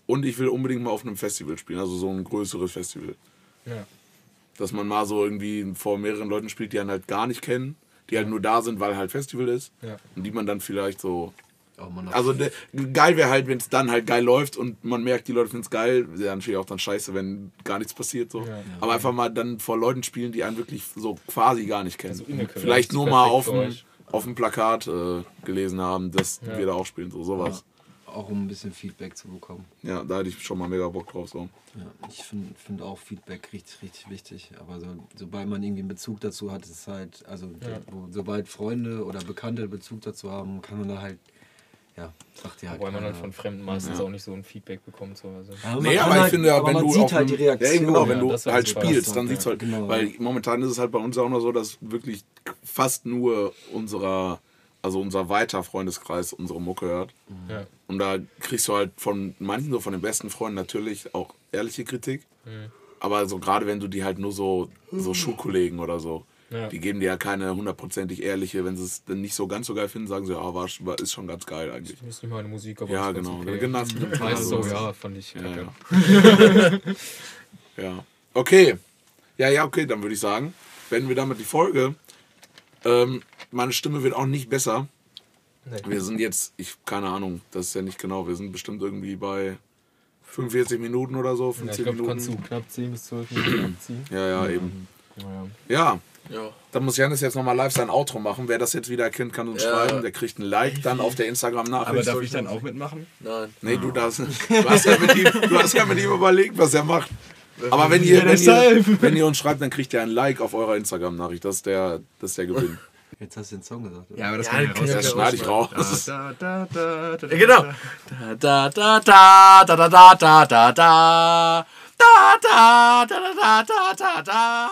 Und ich will unbedingt mal auf einem Festival spielen, also so ein größeres Festival. Ja. Dass man mal so irgendwie vor mehreren Leuten spielt, die einen halt gar nicht kennen, die halt nur da sind, weil halt Festival ist. Ja. Und die man dann vielleicht so Oh, man, also de, geil wäre halt, wenn es dann halt geil läuft und man merkt, die Leute finden es geil. Wäre natürlich auch dann scheiße, wenn gar nichts passiert. So. Ja. Aber einfach mal dann vor Leuten spielen, die einen wirklich so quasi gar nicht kennen. Also Vielleicht nur mal auf dem, auf dem Plakat äh, gelesen haben, dass Ja. wir da auch spielen. So sowas. auch um ein bisschen Feedback zu bekommen. Ja. da hätte ich schon mal mega Bock drauf. So. Ja, ich finde find auch Feedback richtig, richtig wichtig. Aber so, sobald man irgendwie einen Bezug dazu hat, ist halt, also Ja. sobald Freunde oder Bekannte Bezug dazu haben, kann man da halt, ja, sagt dir halt. Wobei man halt keiner. von Fremden meistens Ja. auch nicht so ein Feedback bekommt. So. Also. Ja, man Nee, aber ich halt- finde, ja, aber wenn man du sieht auf halt die Reaktion. Ja, genau, wenn Ja, du halt spielst, dann ist sieht's halt. genau. Weil momentan ist es halt bei uns auch noch so, dass wirklich fast nur unserer, also unser weiter Freundeskreis unsere Mucke hört. Ja. Und da kriegst du halt von manchen, so von den besten Freunden natürlich auch ehrliche Kritik. Mhm. Aber so gerade wenn du die halt nur so, so Schulkollegen oder so, Ja. die geben dir ja keine hundertprozentig ehrliche, wenn sie es dann nicht so ganz so geil finden, sagen sie, ja, war, war, ist schon ganz geil eigentlich. Das ist nicht meine Musik, aber Ja, genau. Okay. Genau, Weißt genau so, so. ja, fand ich Ja, ja. ja. Okay. Ja, ja, okay, dann würde ich sagen, beenden wir damit die Folge. Ähm, meine Stimme wird auch nicht besser. Nee. Wir sind jetzt, ich keine Ahnung, das ist ja nicht genau, wir sind bestimmt irgendwie bei 45 Minuten oder so, Ja, 50 ich glaube, du kannst Minuten. so knapp 10 bis 12 Minuten abziehen. Ja, ja, eben. Ja, Ja. dann muss Janis jetzt nochmal live sein Outro machen. Wer das jetzt wieder erkennt, kann uns Ja. schreiben. Der kriegt ein Like dann auf der Instagram-Nachricht. Aber darf ich dann auch mitmachen? Nein. Nee, du darfst. Du hast, ja mit ihm, du hast ja mit ihm überlegt, was er macht. Aber wenn ihr, wenn, ihr, wenn ihr uns schreibt, dann kriegt ihr ein Like auf eurer Instagram-Nachricht. Das ist der, das ist der Gewinn. Jetzt hast du den Song gesagt. Oder? Ja, aber das Ja, kann ich den können wir Das raus. schneide ich raus. Da, da, da, da, da, Ja, genau. Da da da da da da da da da da da da da da da da da